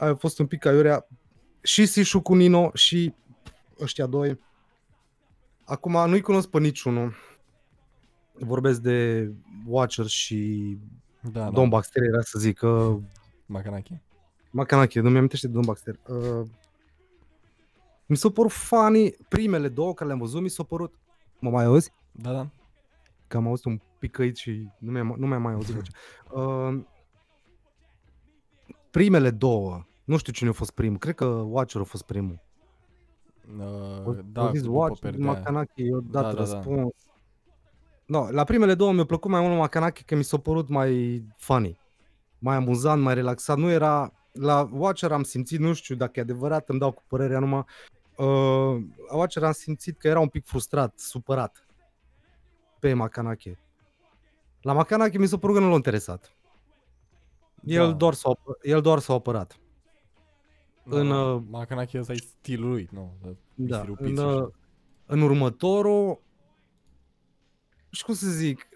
A fost un pic aiurea și Sișu cu Nino și ăștia doi. Acum nu-i cunosc pe niciunul. Vorbesc de Watcher și Da, da, da. Don Baxter, era să zic că Makanaki. Macanache, nu mi amintește de Don Baxter. Uh, mi s-au părut funny, primele două care le-am văzut, mi s-au părut... Mă mai auzi? Da, da. Că am auzit un picăit și nu mi-am, nu mi-am mai auzit. voce. Uh, primele două, nu știu cine a fost primul, cred că Watcher a fost primul. Uh, da, a zis după Watcher, perdea. Macanache, eu dat Da, da, da, da. Răspuns. No, la primele două mi-a plăcut mai mult Macanache că mi s-a părut mai funny, mai amuzant, mai relaxat. Nu era... La Watcher am simțit, nu știu dacă e adevărat, îmi dau cu părerea numai, uh, la Watcher am simțit că era un pic frustrat, supărat pe Macanache. La Macanache mi s-a părut că nu l-a interesat. El, Da. doar s-a, apă- el doar s-a apărat. în, Da, uh, Makanaki ăsta e stilul lui, nu. Da, Da, Mr. în, Pizza uh, în următorul, nu știu cum să zic,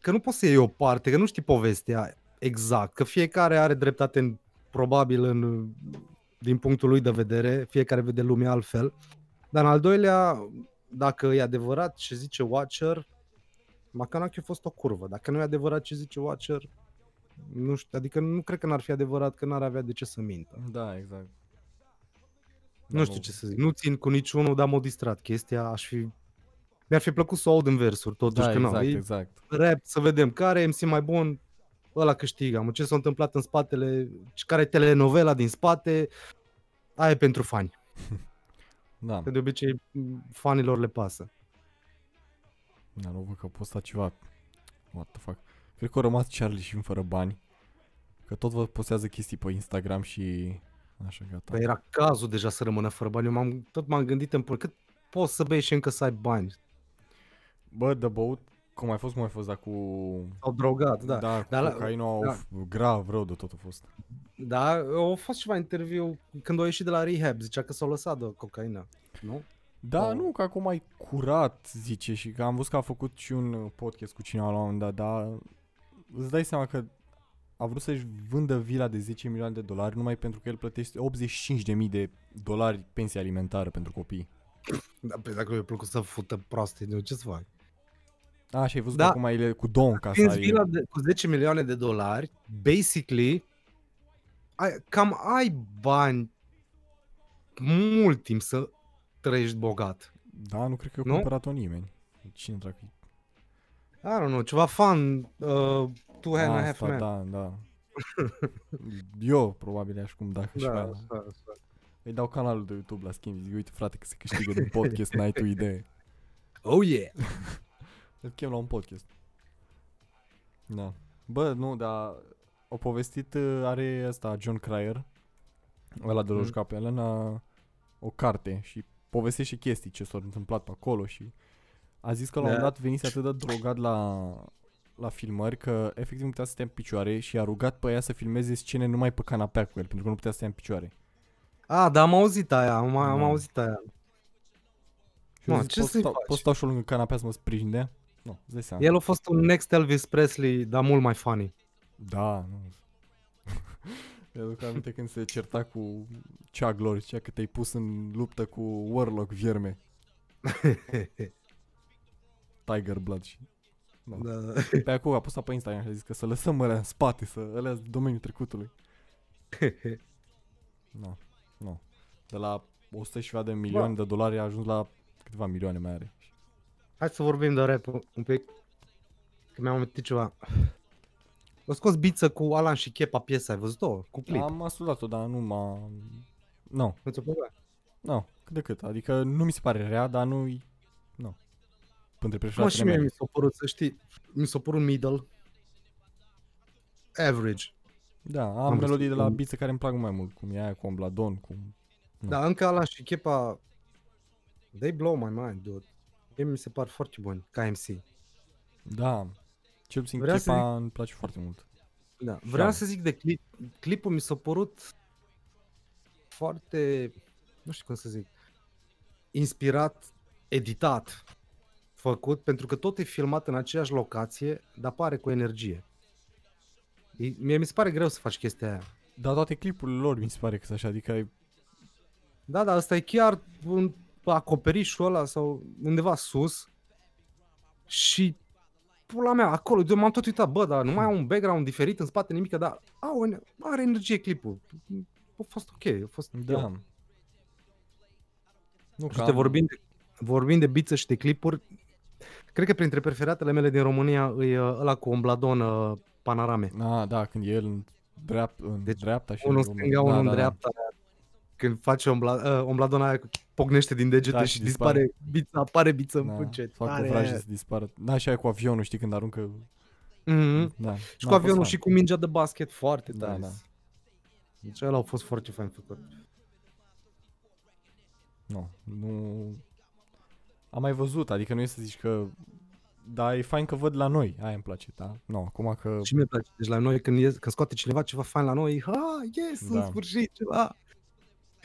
că nu poți să iei o parte, că nu știi povestea exact, că fiecare are dreptate în, probabil în, din punctul lui de vedere, fiecare vede lumea altfel, dar în al doilea, dacă e adevărat ce zice Watcher, Macanaki a fost o curvă, dacă nu e adevărat ce zice Watcher, nu știu, adică nu cred că n-ar fi adevărat că n-ar avea de ce să mintă. Da, exact. Nu știu ce să zic. Nu țin cu niciunul, dar m-a distrat chestia. Aș fi... Mi-ar fi plăcut să o aud în versuri, totuși Da, că nu. exact, E exact. rap, să vedem care e MC mai bun, ăla câștigă. Mă, ce s-a întâmplat în spatele, care e telenovela din spate, aia e pentru fani. Da, Că de obicei m, fanilor le pasă. dar nu văd că a postat ceva. What the fuck. Cred că a rămas Charlie și fără bani. Că tot vă postează chestii pe Instagram și... Așa, gata. Păi era cazul deja să rămână fără bani. Eu m-am, tot m-am gândit în pur, cât poți să bei și încă să ai bani. Bă, de băut, cum ai fost, cum ai fost, dar cu... Au drogat, da. Da, cu Dar la- cocaina, da. da. grav rău de tot a fost. Da, au fost ceva interviu când au ieșit de la rehab, zicea că s-au lăsat de cocaină. Nu? Da, Sau- nu, că acum mai curat, zice, și că am văzut că a făcut și un uh, podcast cu cineva la un moment dat, dar îți dai seama că a vrut să-și vândă vila de 10 milioane de dolari numai pentru că el plătește 85.000 de dolari pensie alimentară pentru copii. Da, pe dacă mi-a plăcut să fută proaste, de ce să fac? A, și ai văzut Da. că acum el e cu două în casa. Vinzi e- vila de, cu 10 milioane de dolari, basically, ai, cam ai bani mult timp să trăiești bogat. Da, nu cred că a Nu? cumpărat-o nimeni. Cine dracu I don't know, ceva fan, uh, two and a half Asta, men. da, da. Eu probabil aș cum dacă și da, mai da, da. Îi dau canalul de YouTube la schimb, zic, uite frate că se câștigă din podcast, n-ai tu idee. Oh yeah! Îl chem la un podcast. Da. Bă, nu, dar o povestit, uh, are ăsta John Cryer, ăla de Mm. Roș Capelen, uh, o carte și povestește chestii ce s-au întâmplat pe acolo și a zis că la un Da. moment dat venise atât de drogat la, la filmări că efectiv nu putea să stea în picioare și a rugat pe ea să filmeze scene numai pe canapea cu el, pentru că nu putea să stea în picioare. Ah, da, am auzit aia, am, am Da. auzit aia. Și eu Mă, zic, ce "Poți să-i stau- faci?" Poți stau și eu lângă canapea să mă sprijin de ea? Nu, îți dai seama. El a fost un next Elvis Presley, dar mult mai funny. Da, nu. Mi-aduc aminte când se certa cu Chuck Lorre, zicea că te-ai pus în luptă cu Warlock vierme, Tiger Blood și... Da. da. Pe acolo a postat pe Instagram și a zis că să lăsăm ălea în spate, să ălea sunt domeniul trecutului. Nu, nu. De la 100 și ceva de milioane de dolari a ajuns la câteva milioane mai are. Hai să vorbim de rap un pic. Că mi-am amintit ceva. A scos biță cu Alan și Chepa piesa, ai văzut-o? Cu clip. Am ascultat-o, dar nu m-a... Nu, Nu ți-o plăcea? nu, cât de cât. Adică nu mi se pare rea, dar nu-i... Nu. Între Mă, și preferatele mie mele. mi s-a părut, să știi, mi s-a părut middle. Average. Da, am, Am melodii de la văzut. bițe care îmi plac mai mult, cum e aia cu Ombladon, cum... Nu. Dar încă Alan și Chepa, they blow my mind, dude. Mie mi se par foarte buni, ca MC. Da, cel puțin Vreau să Chepa îmi place foarte mult. Da. Vreau Da. să zic de clip. Clipul mi s-a părut foarte, nu știu cum să zic, inspirat, editat, făcut, pentru că tot e filmat în aceeași locație, dar pare cu energie. E, mie mi se pare greu să faci chestia aia. Dar toate clipurile lor mi se pare că sunt așa, adică ai- Da, dar ăsta e chiar un acoperișul ăla sau undeva sus și pula mea, acolo, eu m-am tot uitat, bă, dar nu mai au un background diferit în spate, nimic, dar au, are energie clipul. A fost ok, a fost da. eu. Nu, Și te vorbim de, vorbim de biță și de clipuri, cred că printre preferatele mele din România e uh, ăla cu ombladon uh, panorame. A, da, când e el în, dreap, în Deci, dreapta și Unul în stânga, unul da, în da, da. Dreapta. Când face ombla, uh, ombladona aia, pocnește din degete Da, și și dispare, dispare. bița, apare biță în Da, pânce. fac Tare cu vrajă aia. să dispară. Da, și aia cu avionul, știi, când aruncă... Mhm. Da. Și Da, cu a fost avionul fain. și cu mingea de basket foarte Da, tare. da. Deci ăla au fost foarte fain făcut. Nu, nu... Am mai văzut, adică nu e să zici că... Da, e fain că văd la noi, aia îmi place, da? Nu, acum că... Și mi-e place. Deci la noi când, ies, când scoate cineva ceva fain la noi, ha, yes, Da. în sfârșit ceva.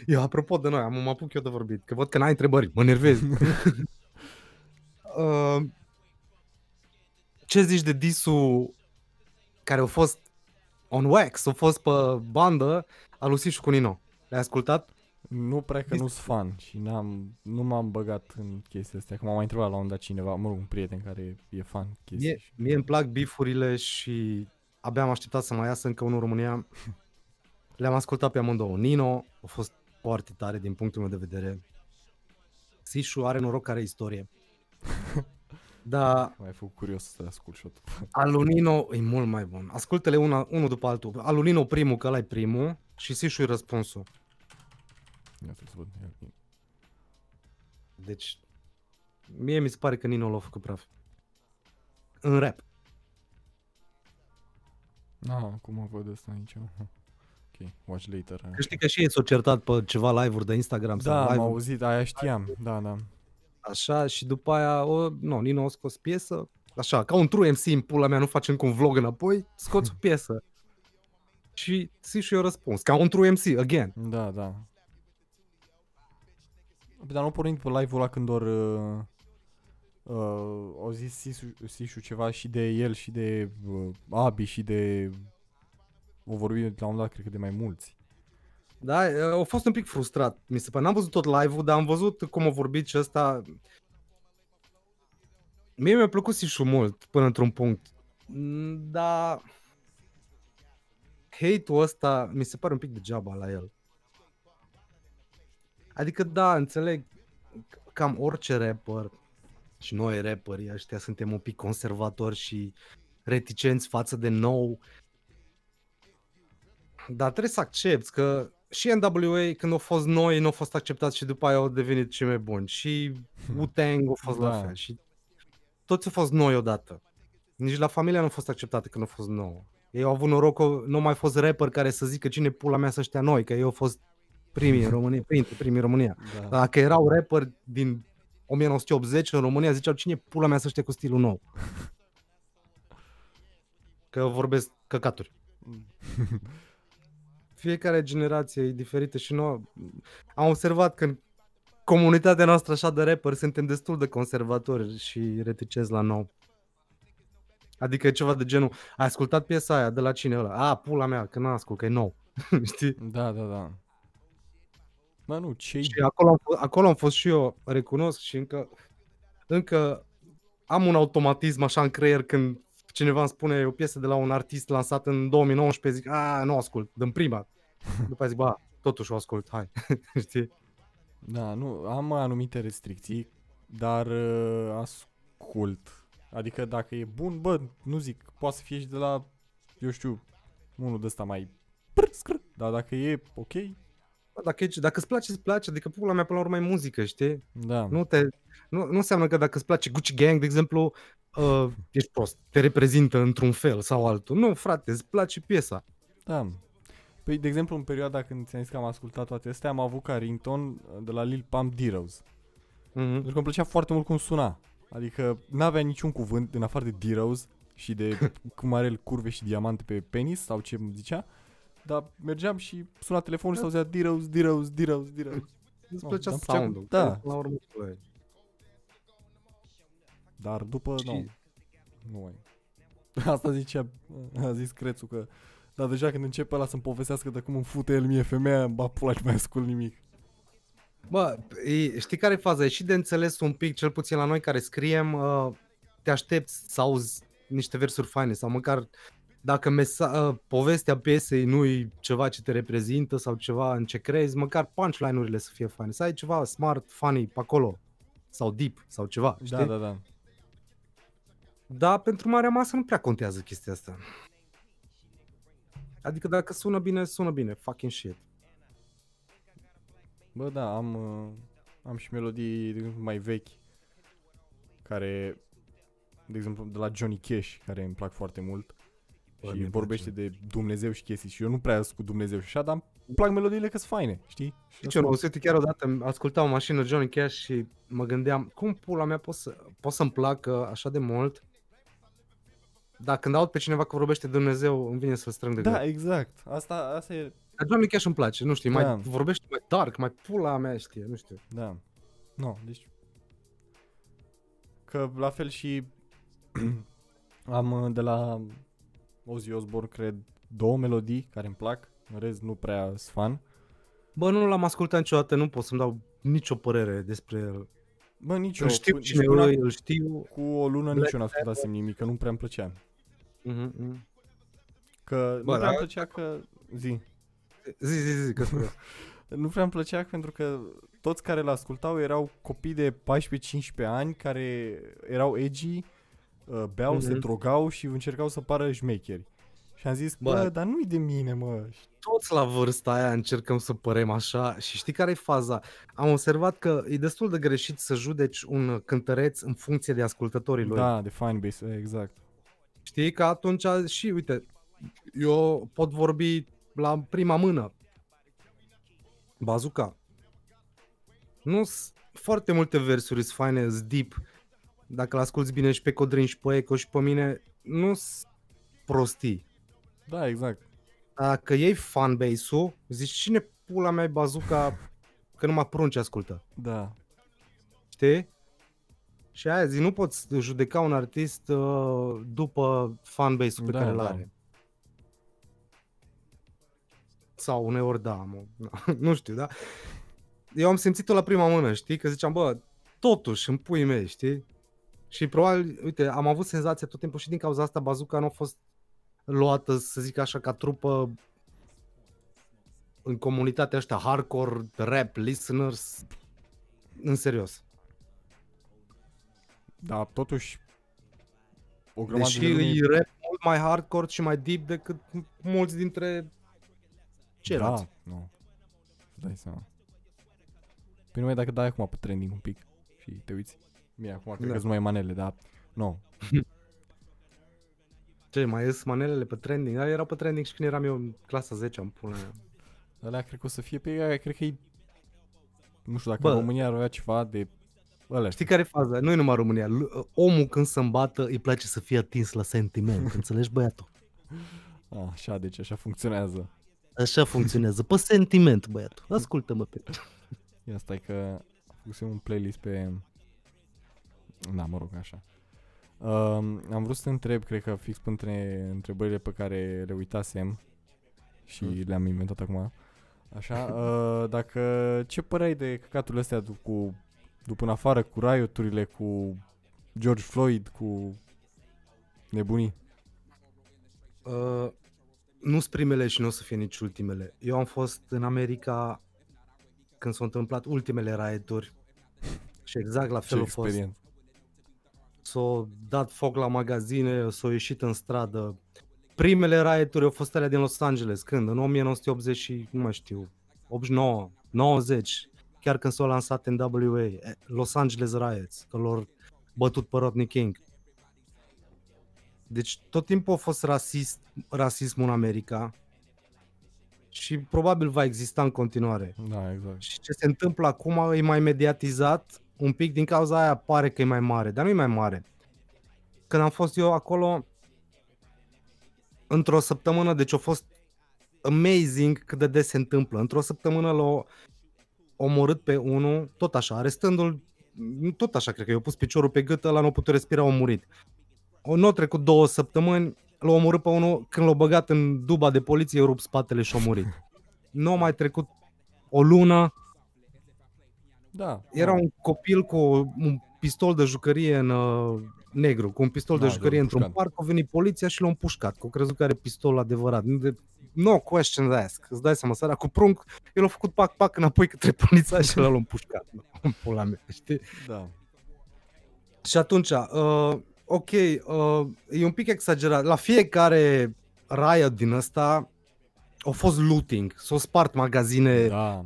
Eu, apropo de noi, am mă apuc eu de vorbit, că văd că n-ai întrebări, mă nervez. uh, ce zici de disul care au fost on wax, au fost pe bandă, al lui Sișu cu Nino? Le-ai ascultat? Nu prea că Dis- nu sunt fan și n-am, nu m-am băgat în chestia astea, că m-a mai întrebat la un dat cineva, mă rog, un prieten care e fan chestii. Mie, și- mie îmi plac bifurile și abia am așteptat să mai iasă încă unul în România. Le-am ascultat pe amândouă. Nino a fost foarte tare din punctul meu de vedere. Sișu are noroc care istorie. Dar M-ai făcut curios să ascult și eu tot. al lui Nino e mult mai bun. Ascultă-le una, unul după altul. Al lui Nino primul, că ăla e primul, și Sișu e răspunsul. Ia să văd. Ia- Deci, mie mi se pare că Nino l-a făcut praf. În rap. Ah, cum mă văd asta aici? Ok, watch later. Că știi că și ei s-au certat pe ceva live-uri de Instagram Da, sau am live auzit, aia știam, da, da. așa și după aia, o, nu, Nino a scos piesă, așa, ca un true MC în pula mea, nu faci încă un vlog înapoi, scoți o piesă. Și Sisu i-a răspuns, ca un true MC, again. Da, da. Păi, Dar nu pornind pe live-ul ăla când or, uh, uh, au zis Sisu, Sisu ceva și de el și de uh, Abi și de... O vorbit la un moment dat, cred că de mai mulți. Da, a fost un pic frustrat, mi se pare. N-am văzut tot live-ul, dar am văzut cum a vorbit și ăsta. Mie mi-a plăcut Sisu mult, până într-un punct. Mm, Dar hate-ul ăsta mi se pare un pic degeaba la el. Adică da, înțeleg cam orice rapper și noi rapperii ăștia suntem un pic conservatori și reticenți față de nou. Dar trebuie să accepti că și NWA când au fost noi, nu au fost acceptați și după aia au devenit cei mai buni. Și Wu-Tang a fost Da. la fel. Și toți au fost noi odată. Nici la familia nu a fost acceptată când au fost nouă. Ei au avut noroc că nu au mai fost rapper care să zică cine pula mea să ăștia noi, că ei au fost primii în România, printre primii în România. Da. Dacă erau rapper din 1980 în România, ziceau cine pula mea să ăștia cu stilul nou. Că vorbesc căcaturi. Fiecare generație e diferită și noi am observat că în comunitatea noastră așa de rapper suntem destul de conservatori și reticenți la nou. Adică e ceva de genul, ai ascultat piesa aia de la cine ăla? A, pula mea, că n-am ascult, că e nou. Știi? Da, da, da. Bă, nu, ce Și acolo am, fost, acolo am fost și eu, recunosc și încă, încă am un automatism așa în creier când cineva îmi spune o piesă de la un artist lansat în 2019, zic, a, nu ascult, din prima. După aia zic, ba, totuși o ascult, hai, știi? Da, nu, am anumite restricții, dar uh, ascult. Adică dacă e bun, bă, nu zic, poate să fie și de la, eu știu, unul de ăsta mai prr, scr, dar dacă e ok, Bă, Dacă, e, dacă îți place, îți place, adică pula mea până la urmă e muzică, știi? da. Nu, te, nu, nu înseamnă că dacă îți place Gucci Gang, de exemplu, uh, ești prost, te reprezintă într-un fel sau altul. Nu, frate, îți place piesa. Da. Păi, de exemplu, în perioada când ți-am zis că am ascultat toate astea, am avut ca ringtone de la Lil Pump D-Rose. Mm-hmm. Pentru că îmi plăcea foarte mult cum suna. Adică n-avea niciun cuvânt în afară de D-Rose și de cum are el curve și diamante pe penis sau ce îmi zicea. Dar mergeam și suna telefonul și s-auzea D-Rose, D-Rose, D-Rose, D-Rose. Îți Nu, plăcea dar îmi plăcea- sound-ul. da. că La urmă, bă, Dar după, Și- nu. Nu mai. Asta zicea, a zis Crețu că dar deja când începe ăla să-mi povestească de cum îmi fute el mie femeia, ba pula, nu mai ascult nimic. Bă, e, știi care e faza? E și de înțeles un pic, cel puțin la noi care scriem, uh, te aștepți să auzi niște versuri faine sau măcar dacă mesa- uh, povestea piesei nu e ceva ce te reprezintă sau ceva în ce crezi, măcar punchline-urile să fie faine. Să ai ceva smart, funny pe acolo sau deep sau ceva, știi? Da, da, da. Dar pentru marea masă nu prea contează chestia asta. Adică dacă sună bine, sună bine. Fucking shit. Bă, da, am, uh, am și melodii de exemplu, mai vechi care, de exemplu, de la Johnny Cash, care îmi plac foarte mult. Bă, și mie vorbește place. de Dumnezeu și chestii. Și eu nu prea sunt cu Dumnezeu și așa, dar îmi plac melodiile că sunt faine, știi? Și Știi ce, nu, uite, chiar odată ascultam o mașină Johnny Cash și mă gândeam, cum pula mea pot, să, pot să-mi placă așa de mult, dar când aud pe cineva că vorbește de Dumnezeu, îmi vine să-l strâng de Da, gât. exact. Asta, asta e, Dar Johnny Cash îmi place, nu știu, Da. mai vorbește mai dark, mai pula mea știe, nu știu. da. Nu, deci... Că la fel și am uh, de la Ozzy Osbourne, cred, două melodii care îmi plac. În rest, nu prea sunt fan. Bă, nu l-am ascultat niciodată, nu pot să-mi dau nicio părere despre el. Bă, nici Îl eu, știu cu- cine și până e, îl știu. cu o lună Black nici eu n-ascultasem nimic, că nu prea îmi plăcea. Mhm, mhm. Că Bă, nu prea îmi dar- plăcea că... Zi. Zi, zi, zi, că spune. Nu prea îmi plăcea pentru că toți care l-ascultau erau copii de 14-15 ani care erau edgy, uh, beau, se Mhm. drogau și încercau să pară șmecheri. Și am zis, bă, Bă. dar nu-i de mine, mă. toți la vârsta aia încercăm să părem așa și știi care e faza? Am observat că e destul de greșit să judeci un cântăreț în funcție de ascultătorii lui. Da, de fanbase, exact. Știi că atunci și uite, eu pot vorbi la prima mână. Bazuca. Nu sunt foarte multe versuri sunt faine, sunt deep. Dacă l asculti bine și pe Codrin și pe Eco și pe mine, nu sunt prostii. Da, exact. Dacă iei fanbase-ul, zici cine pula mea e bazuca că numai prunci ascultă. Da. Știi? Și aia zi, nu poți judeca un artist uh, după fanbase-ul pe Da, care îl da. are. Sau uneori da, mă. nu știu, da? Eu am simțit-o la prima mână, știi? Că ziceam, bă, totuși, în puii mei, știi? Și probabil, uite, am avut senzația tot timpul și din cauza asta Bazooka nu a fost luată, să zic așa, ca trupă în comunitatea ăștia hardcore, rap, listeners, în serios. Da, totuși o grămadă Deși de lume... e rap mult mai hardcore și mai deep decât mulți dintre ceilalți. Da, nu. Îți dai seama. Păi numai dacă dai acum pe trending un pic și te uiți. Bine, acum cred Da. că sunt mai manele, dar nu. Ce, mai ies manelele pe trending? Alea erau pe trending și când eram eu în clasa 10 am pune. Alea cred că o să fie pe aia, cred că e... Nu știu dacă Bă. România ar avea ceva de... Alea, Știi care e faza? Nu e numai România. L- Omul când se îmbată îi place să fie atins la sentiment. Înțelegi, băiatul? A, așa, deci așa funcționează. Așa funcționează. Pe sentiment, băiatul. Ascultă-mă pe Ia stai că făcusem un playlist pe... Da, mă rog, așa. Um, am vrut să te întreb, cred că fix între întrebările pe care le uitasem și Mm. le-am inventat acum. Așa, uh, dacă ce păreai de căcaturile astea du- cu după în afară cu rioturile, cu George Floyd, cu nebunii? Uh, nu sunt primele și nu o să fie nici ultimele. Eu am fost în America când s-au întâmplat ultimele raeturi și exact la Ce fel a fost. experiență. S-au dat foc la magazine, s-au ieșit în stradă. Primele rioturi au fost alea din Los Angeles, când? În 1980 și, nu mai știu, 89, 90, chiar când s-au lansat în WA, eh, Los Angeles Riots, că l-au bătut pe Rodney King. Deci tot timpul a fost rasist, rasismul în America și probabil va exista în continuare. Da, exact. Și ce se întâmplă acum e mai mediatizat un pic din cauza aia pare că e mai mare, dar nu e mai mare. Când am fost eu acolo într-o săptămână, deci a fost amazing cât de des se întâmplă. Într-o săptămână l-au omorât pe unul, tot așa, arestându-l, tot așa, cred că i-a pus piciorul pe gât, ăla nu a putut respira, a murit. O nu au trecut două săptămâni, l-au omorât pe unul, când l-au băgat în duba de poliție, i-a rupt spatele și a murit. Nu a mai trecut o lună, Da. era un copil cu un pistol de jucărie în uh, negru, cu un pistol Da, de jucărie de într-un împușcat. parc, a venit poliția și l-a împușcat, că au crezut că are pistol adevărat. De- No questions asked. Îți dai seama, săra cu prunc, el a făcut pac-pac înapoi către poliția și l-a împușcat. În pula mea, știi? Da. Și atunci, uh, ok, uh, e un pic exagerat. La fiecare riot din ăsta a fost looting, s-au spart magazine, Da.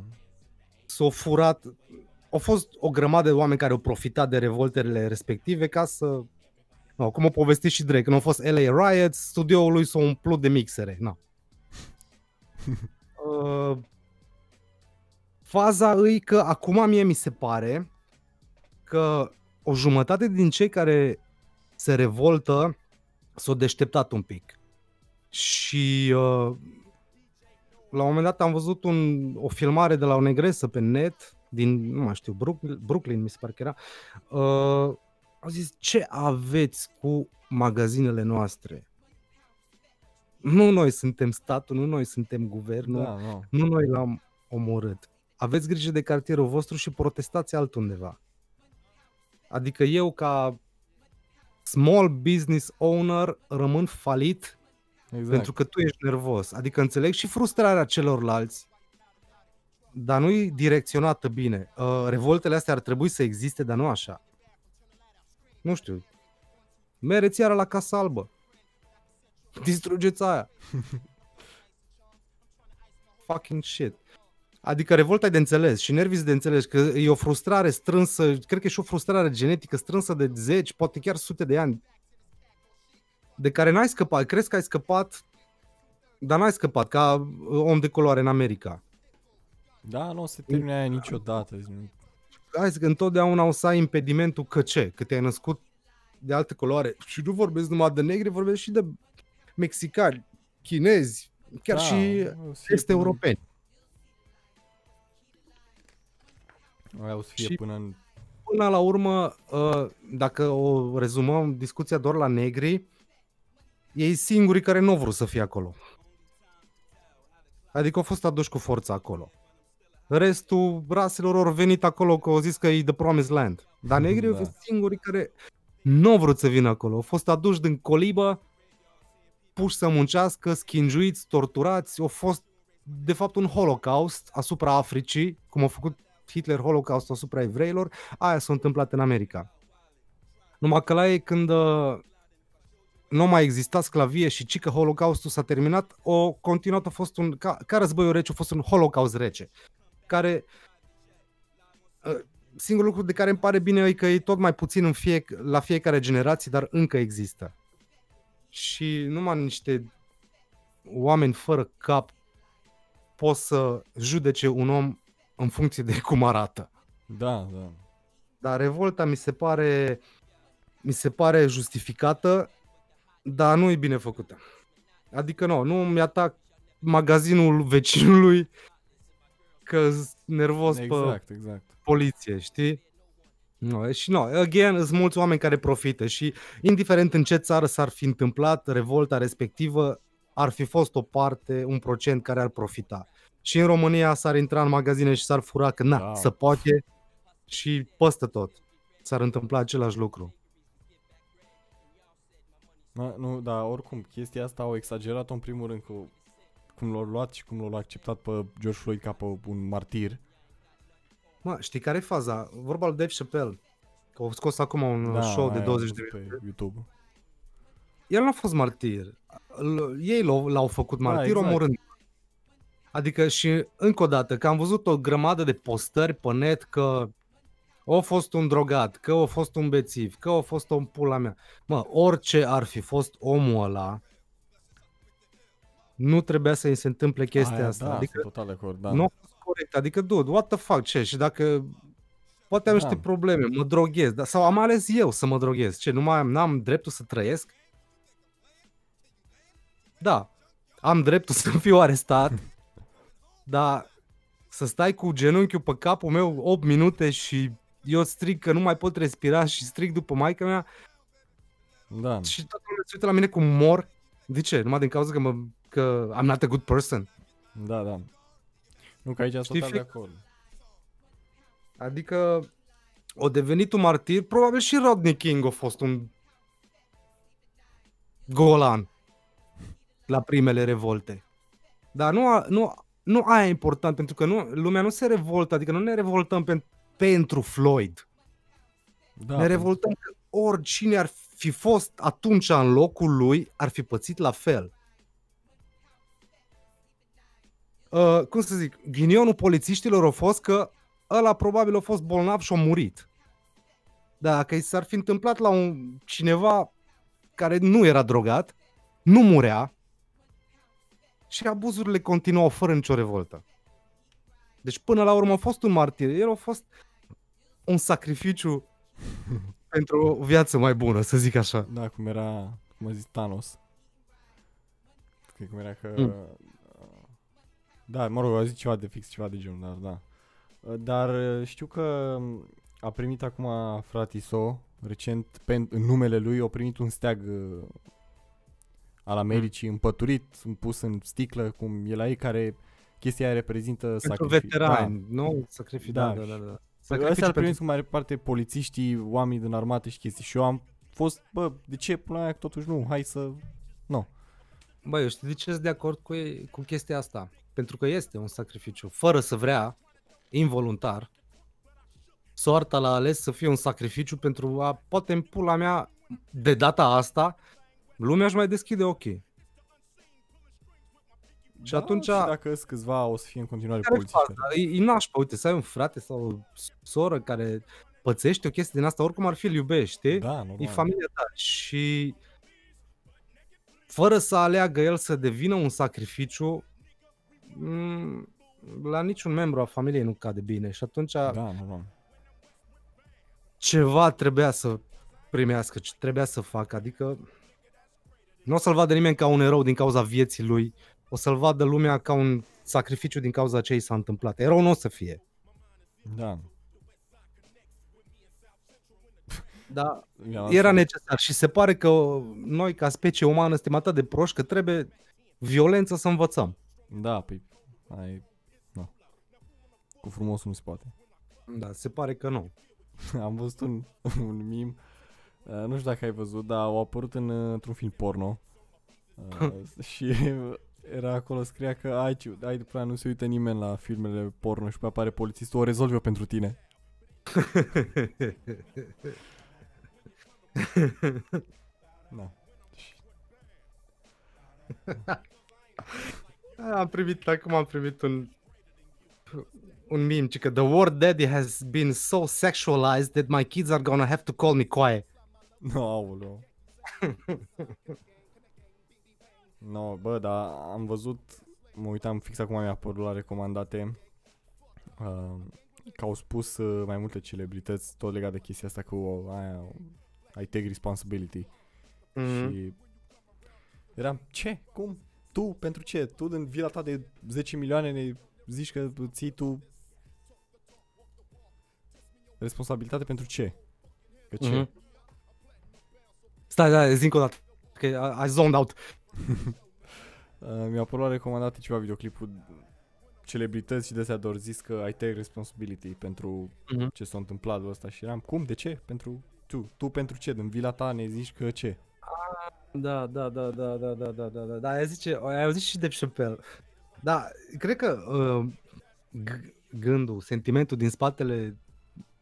s-au furat. Au fost o grămadă de oameni care au profitat de revoltele respective ca să... No, cum o povestit și Drake, când au fost LA Riots, studioul lui s-a umplut de mixere. No. Uh, faza îi că acum mie mi se pare că o jumătate din cei care se revoltă s-au deșteptat un pic. Și uh, la un moment dat am văzut un, o filmare de la o negresă pe net, din, nu mai știu, Brooklyn, Brooklyn mi se pare că era. Uh, au zis, ce aveți cu magazinele noastre? Nu noi suntem statul, nu noi suntem guvernul, Da, nu. nu noi l-am omorât. Aveți grijă de cartierul vostru și protestați altundeva. Adică eu ca small business owner rămân falit Exact. pentru că tu ești nervos. Adică înțeleg și frustrarea celorlalți, dar nu e direcționată bine. Uh, revoltele astea ar trebui să existe, dar nu așa. Nu știu. Mereți iară la Casa Albă. Distrugeți aia. Fucking shit. Adică revolta e de înțeles și nervii de înțeles că e o frustrare strânsă, cred că e și o frustrare genetică strânsă de zeci, poate chiar sute de ani, de care n-ai scăpat. Crezi că ai scăpat, dar n-ai scăpat ca om de culoare în America. Da, nu o să termine aia niciodată. Hai să că întotdeauna o să ai impedimentul că ce? Că te-ai născut de altă culoare. Și nu vorbesc numai de negri, vorbesc și de mexicani, chinezi, chiar Da, și o să fie este până- europeni. Aia o să fie Și- până în... Până la urmă, uh, dacă o rezumăm discuția doar la negri, ei singurii care nu au vrut să fie acolo. Adică au fost aduși cu forța acolo. Restul raselor au venit acolo că au zis că e the promised land. Dar negrii Da. au fost singurii care nu au vrut să vină acolo. Au fost aduși din colibă, puși să muncească, schingiuiți, torturați. Au fost, de fapt, un holocaust asupra Africii, cum a făcut Hitler holocaust asupra evreilor, aia s-a întâmplat în America. Numai că la ei când uh, nu mai exista sclavie și ci că holocaustul s-a terminat, o continuat a fost un, ca, ca războiul rece, a fost un holocaust rece, care uh, singurul lucru de care îmi pare bine e că e tot mai puțin în fie, la fiecare generație, dar încă există. Și numai niște oameni fără cap pot să judece un om în funcție de cum arată. Da, da. Dar revolta mi se pare mi se pare justificată, dar nu e bine făcută. Adică nu, nu mi-atac magazinul vecinului că nervos pe Exact, exact. poliție, știi? No, și nu, again, sunt mulți oameni care profită și indiferent în ce țară s-ar fi întâmplat revolta respectivă, ar fi fost o parte, un procent care ar profita. Și în România s-ar intra în magazine și s-ar fura că na, Wow. se poate și păstă tot. S-ar întâmpla același lucru. Mă, nu, dar oricum, chestia asta au exagerat în primul rând cu cum l-au luat și cum l-au acceptat pe George Floyd ca pe un martir. Mă, știi care e faza? Vorba lui Dave Chappelle, că au scos acum un da, show de aia am 20 văzut de minute. pe YouTube. El n-a fost martir. L- Ei l-au, l-au făcut Da, martir exact. omorând. Adică și încă o dată, că am văzut o grămadă de postări pe net că a fost un drogat, că a fost un bețiv, că a fost un pula mea. Mă, orice ar fi fost omul ăla, nu trebuia să îi se întâmple chestia Aia, asta. Da, adică sunt total de acord, da. nu a fost corect. Adică, dude, what the fuck, ce? Și dacă poate am Da. niște probleme, mă droghez, da, sau am ales eu să mă droghez. Ce, nu mai am, n-am dreptul să trăiesc? Da, am dreptul să fiu arestat, dar să stai cu genunchiul pe capul meu 8 minute și eu strig că nu mai pot respira și strig după maica mea Da, și toată lumea se uită la mine cum mor. De ce? Numai din cauza că, mă, că I'm not a good person. da, da. Nu, că aici sunt Știi, total de fie- acord. Adică o devenit un martir, probabil și Rodney King a fost un golan la primele revolte. Dar nu, a, nu, nu aia e important, pentru că nu, lumea nu se revoltă, adică nu ne revoltăm pen, pentru Floyd. Da, ne revoltăm că oricine ar fi fost atunci în locul lui, ar fi pățit la fel. Uh, cum să zic, ghinionul polițiștilor a fost că ăla probabil a fost bolnav și a murit. Dacă i s-ar fi întâmplat la un cineva care nu era drogat, nu murea și abuzurile continuau fără nicio revoltă. Deci până la urmă a fost un martir, el a fost un sacrificiu pentru o viață mai bună, să zic așa. Da, cum era, cum a zis Thanos. Cred cum era că... Mm. Da, mă rog, a zis ceva de fix, ceva de genul, dar da. Dar știu că a primit acum fratiso, recent, pen, în numele lui, a primit un steag uh, al Americii împăturit, pus în sticlă, cum e la ei, care chestia aia reprezintă Pentru sacrificiu. veterani, nu? Sacrificii, da, Da, da, da. da. Da. Sacrificii Astea îl pentru... primesc cu mare parte polițiștii, oamenii din armată și chestii. Și eu am fost, bă, de ce până la aia totuși nu, hai să... Nu. Băi, eu știu de ce sunt de acord cu, ei, cu chestia asta. Pentru că este un sacrificiu. Fără să vrea, involuntar, soarta l-a ales să fie un sacrificiu pentru a, poate în pula mea, de data asta, lumea își mai deschide ochii. Și Da, atunci- Și dacă sunt câțiva, o să fie în continuare Care polițiști. faza? E, e nașpa, uite, să ai un frate sau o soră care pățește o chestie din asta, oricum ar fi, îl iubești, știi? Da, normal. E familia ta și fără să aleagă el să devină un sacrificiu, m- la niciun membru a familiei nu cade bine și atunci Da, normal. ceva trebuia să primească, ce trebuia să facă, adică nu o să-l vadă nimeni ca un erou din cauza vieții lui, o să-l vadă lumea ca un sacrificiu din cauza ce i s-a întâmplat. Erou nu o să fie. Da. Da, Mi-a era lăsat- necesar și se pare că noi ca specie umană suntem atât de proști că trebuie violență să învățăm. Da, păi, ai... Da. Cu frumosul nu se poate. Da, se pare că nu. Am văzut un, un meme, uh, nu știu dacă ai văzut, dar au apărut în, uh, într-un film porno. Uh, și era acolo, scria că ai, ci- ai după aia nu se uită nimeni la filmele porno și pe apare polițistul, o rezolv eu pentru tine. Da. Și- am primit, acum am primit un un meme, ci că the word daddy has been so sexualized that my kids are gonna have to call me quiet. No, aoleu. no, bă, dar am văzut, mă uitam fix acum mi-a apărut la recomandate uh, că au spus uh, mai multe celebrități tot legat de chestia asta cu uh, aia, I take responsibility Mm. și eram, ce? Cum? Tu? Pentru ce? Tu din vila ta de 10 milioane ne zici că ții tu responsabilitate pentru ce? Că ce? Mhm. Stai, da, zi încă o dată. Că I, I zoned out. Uh, mi-a apărut la recomandate ceva videoclipuri celebrități și de astea doar zis că I take responsibility pentru Mhm. ce s-a întâmplat de ăsta și eram, cum, de ce? Pentru tu, tu pentru ce? Din vila ta ne zici că ce? Da, da, da, da, da, da, da, da, da, da, ai zice, ai auzit și de Chappelle. Da, cred că uh, g- gândul, sentimentul din spatele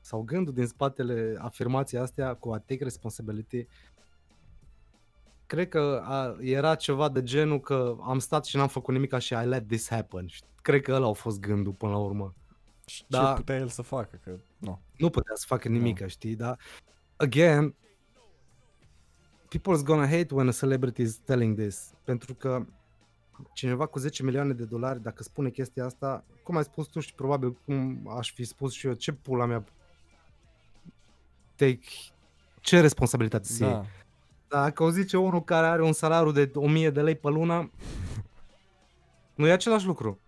sau gândul din spatele afirmației astea cu a take responsibility cred că a, era ceva de genul că am stat și n-am făcut nimic și I let this happen. Și cred că ăla a fost gândul până la urmă. Și Da. ce putea el să facă? Că, nu. Nu putea să facă nimic, știi, dar again, people's gonna hate when a celebrity is telling this, pentru că cineva cu 10 milioane de dolari, dacă spune chestia asta, cum ai spus tu și probabil cum aș fi spus și eu, ce pula mea take, ce responsabilitate să iei? Da. Dacă o zice unul care are un salariu de 1000 de lei pe lună, nu e același lucru,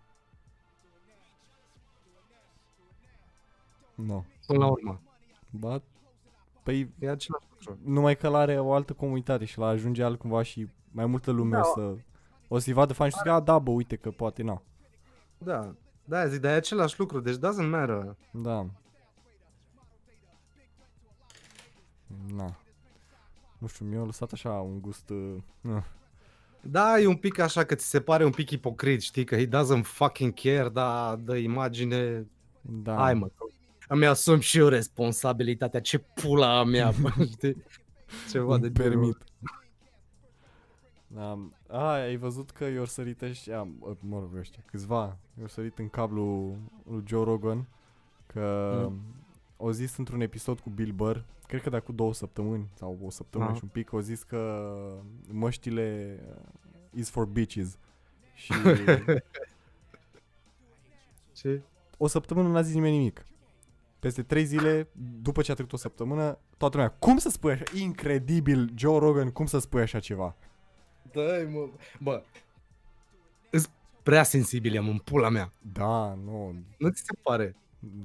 Nu. până la urmă. Ba, păi E același lucru. Numai că el are o altă comunitate și la ajunge altcumva și mai multă lume Da. o să o să-i vadă fani și să zică, a, da, bă, uite că poate na. Da, da, zic, dar e același lucru, deci doesn't matter. Da. Na. Nu știu, mi-a lăsat așa un gust... Uh, uh. Da, e un pic așa că ți se pare un pic ipocrit, știi, că he doesn't fucking care, da, dă imagine, Da. hai mă, că îmi asum și eu responsabilitatea, ce pula a mea, bă, știi? Ceva de Îmi genul. permit. Da. A, ai văzut că i-au sărit ăștia, mă rog, ăștia, câțiva, i-au sărit în cablul lui Joe Rogan, că Mm. au zis într-un episod cu Bill Burr, cred că de acum două săptămâni sau o săptămână Aha. și un pic, au zis că măștile uh, is for bitches. Și Ce? o săptămână n-a zis nimeni nimic. Peste trei zile, după ce a trecut o săptămână, toată lumea, cum să spui așa? Incredibil, Joe Rogan, cum să spui așa ceva? Dă-i, mă, bă, îs prea sensibil am în pula mea, Da, nu, nu ți se pare?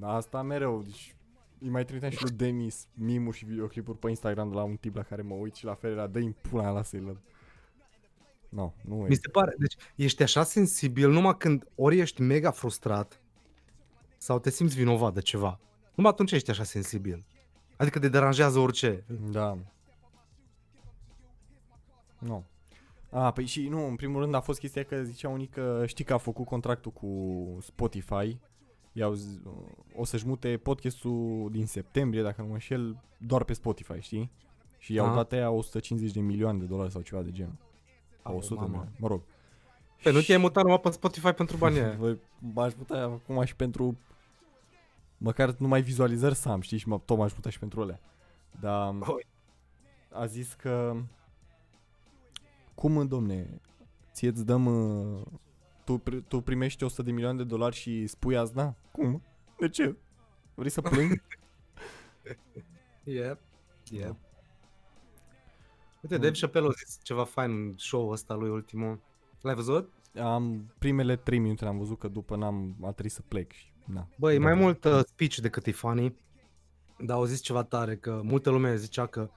asta mereu, deci îi mai trimiteam și lui Demis mimuri și videoclipuri pe Instagram de la un tip la care mă uit și la fel era, dă-i pula mea, lasă-i la... Nu, nu Mi e. se pare, deci ești așa sensibil numai când ori ești mega frustrat sau te simți vinovat de ceva. Numai atunci ești așa sensibil. Adică te deranjează orice. Da. Nu. A, păi și nu, în primul rând a fost chestia că zicea unii că știi că a făcut contractul cu Spotify. I-au zi- o să-și mute podcastul din septembrie, dacă nu mă înșel, doar pe Spotify, știi? Și i-au Aha. dat aia 150 de milioane de dolari sau ceva de genul. Sau Au, 100 de mamă. milioane, mă rog. Păi nu te-ai mutat numai pe Spotify pentru banii aia. Bă, m-aș putea acum și pentru măcar numai vizualizări să am, știi, și mă, tot m-aș putea și pentru alea. Dar Oi. a zis că cum, domne, ție îți dăm uh, tu, pri- tu primești 100 de milioane de dolari și spui azi, da? Cum? De ce? Vrei să plâng? Yep. Yep. Uite, Mm. Dave Chappelle a zis ceva fain în show-ul ăsta lui ultimul. L-ai văzut? am primele 3 minute am văzut că după n-am a trebuit să plec și na. Bă, e Da. mai mult uh, speech decât e funny. Dar au zis ceva tare, că multă lume zicea că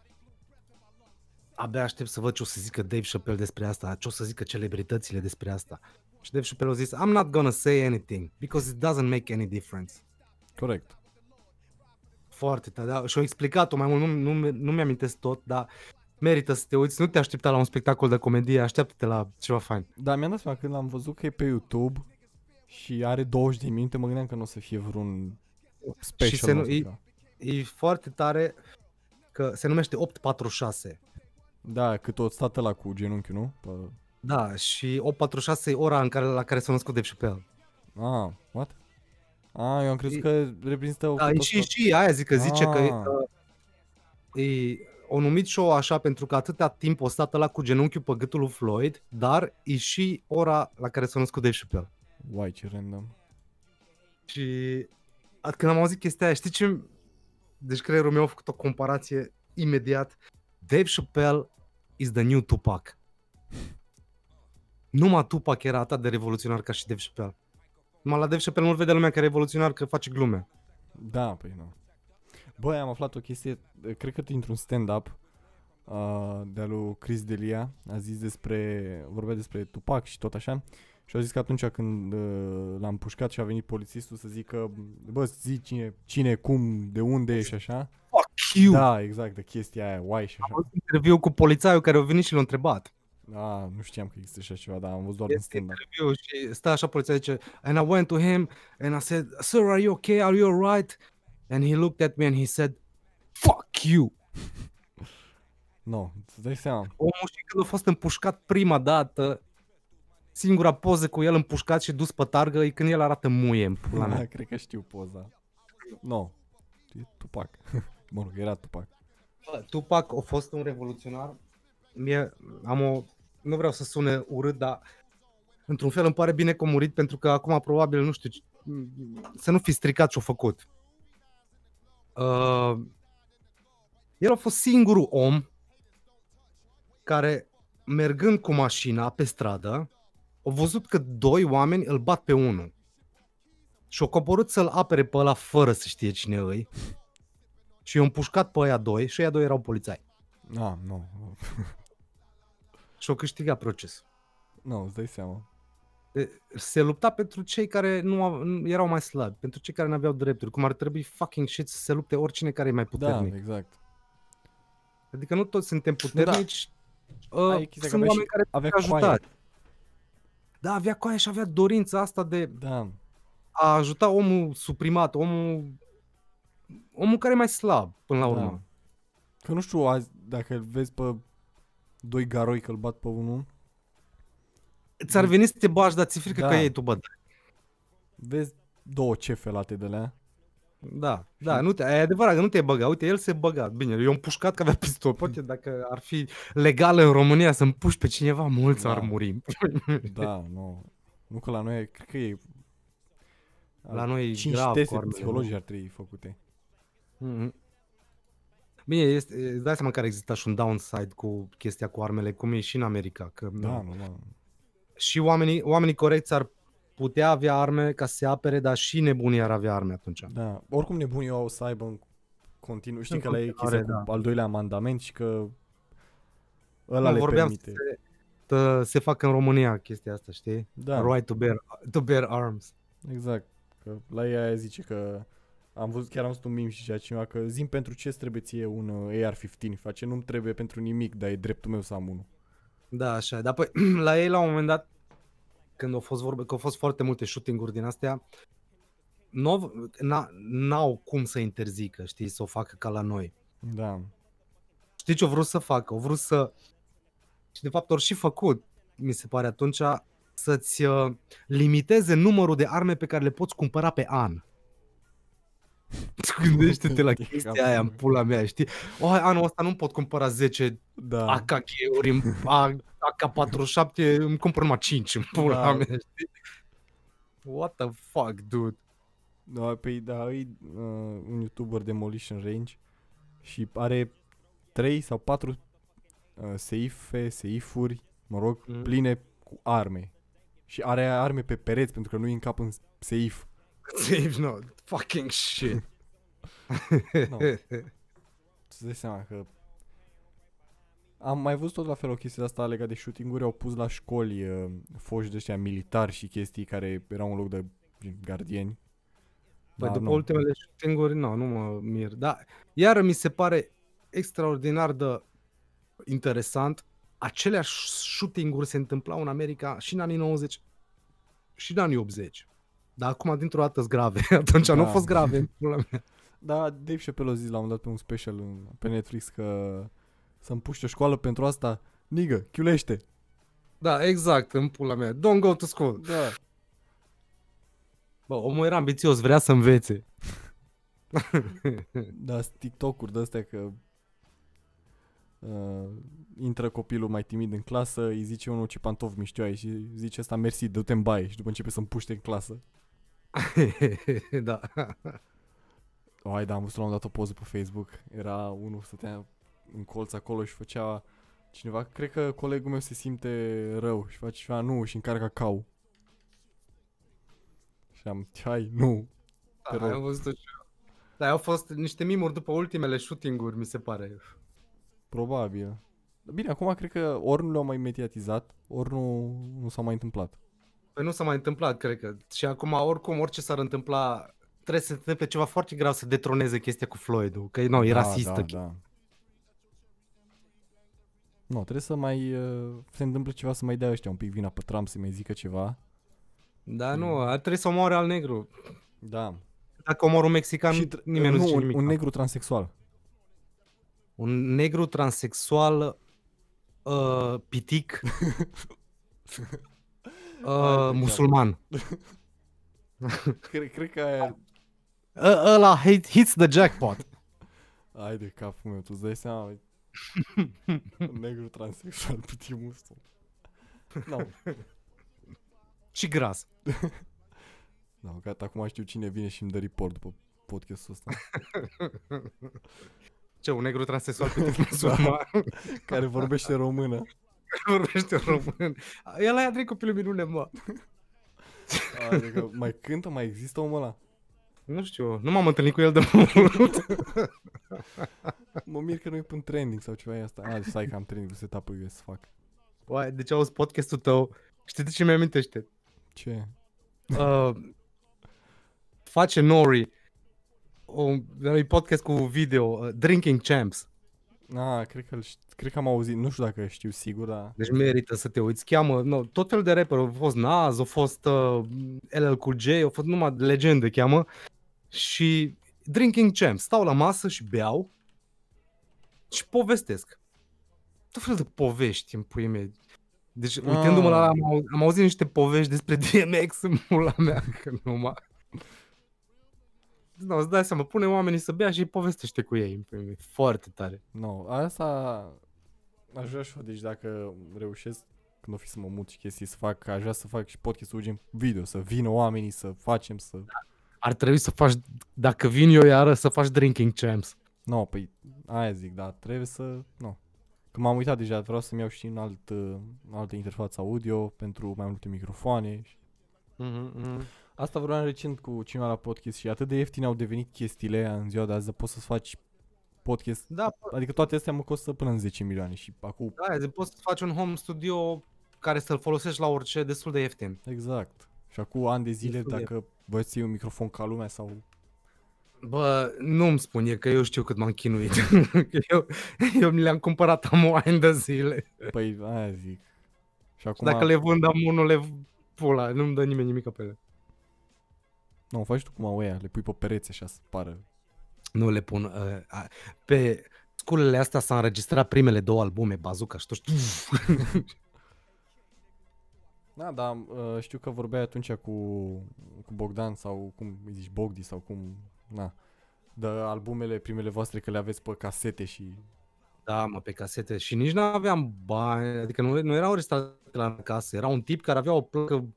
abia aștept să văd ce o să zică Dave Chappelle despre asta, ce o să zică celebritățile despre asta. Și Dave Chappelle a zis, I'm not gonna say anything, because it doesn't make any difference. Corect. Foarte tare, da? și-au explicat-o mai mult, nu, nu, nu mi-amintesc tot, dar merită să te uiți, nu te aștepta la un spectacol de comedie, așteaptă-te la ceva fain. Da, mi-am dat seama când l-am văzut că e pe YouTube și are 20 de minute, mă gândeam că nu o să fie vreun special. se nu- nu știu e- ceva. E foarte tare că se numește 846. Da, cât o stat la cu genunchiul, nu? Pe... Da, și 846 e ora în care, la care s-a născut Dave Chappelle. Ah, what? Ah, eu am crezut E- că reprezintă o... Da, e tot- și, și aia zic că zice că, Ah. că e, o numit show așa pentru că atâta timp o stat la cu genunchiul pe gâtul lui Floyd, dar e și ora la care s-a născut Dave Chappelle. Uai, ce random. Și at- când am auzit chestia aia, știi ce? Deci creierul meu a făcut o comparație imediat. Dave Chappelle is the new Tupac. Numai Tupac era atât de revoluționar ca și Dave Chappelle. Numai la Dave Chappelle nu-l vede lumea că e revoluționar, că face glume. Da, păi nu. Băi, am aflat o chestie, cred că dintr-un stand-up uh, de-a lui Chris Delia, a zis despre, vorbea despre Tupac și tot așa, și a zis că atunci când uh, l-am pușcat și a venit polițistul să zică, bă, zi cine, cine, cum, de unde e și așa. Fuck you! Da, exact, de chestia aia, uai și Am așa. văzut interviu cu polițaiul care a venit și l-a întrebat. Da, nu știam că există așa ceva, dar am văzut doar în Este stand-up. interviu și stă așa poliția zice And I went to him and I said, Sir, are you okay? Are you alright? And he looked at me and he said, Fuck you! Nu, îți dai seama. Omul și când a fost împușcat prima dată, singura poză cu el împușcat și dus pe targă e când el arată muie în pula mea. Da, cred că știu poza. Nu, e Tupac. mă rog, era Tupac. Bă, Tupac a fost un revoluționar. Mie am o... Nu vreau să sune urât, dar într-un fel îmi pare bine că a murit pentru că acum probabil, nu știu, să nu fi stricat ce-a făcut. Uh, el a fost singurul om care, mergând cu mașina pe stradă, a văzut că doi oameni îl bat pe unul. Și a coborât să-l apere pe ăla fără să știe cine îi. Și i-au împușcat pe aia doi și aia doi erau polițai. Ah, nu, Și au câștigat procesul. nu, îți dai seama. E, Se lupta pentru cei care nu, au, nu erau mai slabi, pentru cei care nu aveau drepturi, cum ar trebui fucking shit să se lupte oricine care e mai Da, puternic. exact. Adică nu toți suntem puternici, Aia uh, e chestia, că sunt avea oameni și- care avea trebuie coaie. ajutați. Da, avea coaie și avea dorința asta de Da, a ajuta omul suprimat, omul, omul care e mai slab, până la urmă. da. Că nu știu azi, dacă îl vezi pe doi garoi că îl bat pe unul, Ți-ar veni să te bagi, dar ți-e frică Da. că ei tu bă. vezi două cefelate de la Da, da, nu te, e adevărat că nu te băga. Uite, el se băga. Bine, eu am pușcat că avea pistol. Poate dacă ar fi legal în România să împuși pe cineva, mulți Da. ar muri. Da, nu. Nu că la noi, cred că e... La noi e 5 grav cu teste armele, psihologice ar trebui făcute. Mhm. Bine, este, îți dai seama că ar exista și un downside cu chestia cu armele, cum e și în America. Că Da, normal. și oamenii, oamenii corecți ar putea avea arme ca să se apere, dar și nebunii ar avea arme atunci. Da, oricum nebunii au să aibă în continuu. Știi În că la ei continuare, chestia cu da. al doilea mandament și că ăla Nu, le vorbeam să permite. se, să se facă în România chestia asta, știi? Da, Right to bear, to bear arms. exact. Că la ei aia zice că am văzut, chiar am văzut un meme și zicea cineva că zim pentru ce îți trebuie ție un uh, AR-15, face, nu-mi trebuie pentru nimic, dar e dreptul meu să am unul. Da, așa. Dar păi, la ei la un moment dat, când au fost vorbe, că au fost foarte multe shooting-uri din astea, n-au, n-a- n-au cum să interzică, știi, să o facă ca la noi. Da, Știi ce au vrut să facă? Au vrut să... Și de fapt au și făcut, mi se pare atunci, să-ți uh, limiteze numărul de arme pe care le poți cumpăra pe an. Gândește-te la De chestia capul aia în meu. pula mea, știi? O, hai, anul ăsta nu pot cumpăra 10 Da. AK-uri, în- A- AK-47, îmi cumpăr numai 5 în pula Da. mea, știi? What the fuck, dude? Da, păi da, e uh, un youtuber Demolition Range și are 3 sau 4 uh, seife, seifuri, mă rog, Mhm. pline cu arme. Și are arme pe pereți pentru că nu-i în cap în seif. Save, no, fucking shit. No. Îți dai seama că am mai văzut tot la fel o chestie de asta legat de shooting-uri, au pus la școli uh, foști de ăștia militari și chestii care erau în loc de gen, gardieni. Păi Da, după nu. ultimele shooting-uri, nu, nu mă mir. Da, iară mi se pare extraordinar de interesant. Aceleași shooting-uri se întâmplau în America și în anii 90 și în anii 80. Dar acum dintr-o dată sunt grave. Atunci nu Da. au fost grave. în pula mea. Da, Dave Chappelle a zis la un dat pe un special în, pe Netflix că să-mi puște o școală pentru asta, nigă, chiulește. Da, exact, în pula mea. Don't go to school. Da. Bă, omul era ambițios, vrea să învețe. Da, sunt TikTok-uri de astea că uh, intră copilul mai timid în clasă, îi zice unul ce pantofi mișto ai și zice asta mersi, du-te în baie și după începe să-mi puște în clasă. da. O, hai, da, am văzut la un dat o poză pe Facebook. Era unul stătea în colț acolo și făcea cineva, cred că colegul meu se simte rău și face ceva, nu, și încarcă cacao. Și am, hai, nu. Te da rog. am văzut și eu. Da, au fost niște mimuri după ultimele shooting-uri, mi se pare. Probabil. Bine, acum cred că ori nu le-au mai mediatizat, ori nu, nu s-au mai întâmplat. Păi nu s-a mai întâmplat, cred că. Și acum, oricum, orice s-ar întâmpla, trebuie să se întâmple ceva foarte grav să detroneze chestia cu Floyd-ul. Că nu, e da, rasistă. Da, da. Nu, trebuie să mai uh, se întâmple ceva să mai dea ăștia un pic vina pe Trump, să mai zică ceva. Da, nu, ar trebui să omoare al negru. Da. Dacă omor un mexican, și tr- nimeni nu, zice un, nimic. un negru transexual. un negru transexual uh, pitic uh, musulman. cred, cred că aia... Ă- Ăla hit- hits the jackpot. Ai de capul meu, tu îți dai seama, băi. un negru transexual pe timpul Nu, Și gras. no, gata, acum știu cine vine și îmi dă report după podcastul ăsta. Ce, un negru transexual pitic musulman care vorbește română. vorbește român. El aia trei copilul minune, mă. Adică mai cântă, mai există omul ăla? Nu știu, nu m-am întâlnit cu el de mult. Mă mir că nu e pe trending sau ceva e asta. Ah, stai că am trending cu setup-ul US, fuck. Uai, deci auzi podcastul tău. Știi de ce mi-amintește? Ce? uh, face Nori un, un podcast cu video, uh, Drinking Champs. Ah, cred că, cred că am auzit, nu știu dacă știu sigur, dar... Deci merită să te uiți. Cheamă no, tot felul de rapper. Au fost Nas, au fost uh, LL Cool J, au fost numai legende cheamă. Și Drinking Champs. Stau la masă și beau și povestesc. Tot felul de povești în puii mei. Deci, uitându-mă la Ah. am, au- am auzit niște povești despre DMX în mula mea, că numai... Nu, îți dai seama, pune oamenii să bea și îi povestește cu ei. în puii mei. Foarte tare. Nu, asta aș vrea și eu, deci dacă reușesc când o fi să mă mut și chestii să fac, aș vrea să fac și podcastul gen video, să vină oamenii, să facem, să... Ar trebui să faci, dacă vin eu iară, să faci Drinking Champs. Nu, no, păi aia zic, da, trebuie să... Nu. Că m-am uitat deja, vreau să-mi iau și în alt, uh, altă interfață audio pentru mai multe microfoane. și- Mm-hmm. Asta vreau recent cu cineva la podcast și atât de ieftine au devenit chestiile aia în ziua de azi, de poți să-ți faci podcast, Da, po- adică toate astea mă costă până în 10 milioane și acum, da, zi, poți să faci un home studio care să-l folosești la orice destul de ieftin. exact. Și acum ani de zile, Destul de- dacă voi să iei un microfon ca lumea sau Bă, nu-mi spune că eu știu cât m-am chinuit. Că eu, eu mi le-am cumpărat am ani de zile. Păi, aia zic. Și Și acum, dacă le vând am unul, le pula, nu-mi dă nimeni nimic pe ele. Nu, faci tu cum au ăia, le pui pe pereți așa să pară. Nu le pun. Uh, a, pe sculele astea s-au înregistrat primele două albume, Bazooka și tot știu. Da, da, uh, știu că vorbeai atunci cu, cu Bogdan sau cum îi zici, Bogdi sau cum, na, de albumele primele voastre că le aveți pe casete și... Da, mă, pe casete. Și nici nu aveam bani, adică nu, nu erau restate la casă. Era un tip care avea o placă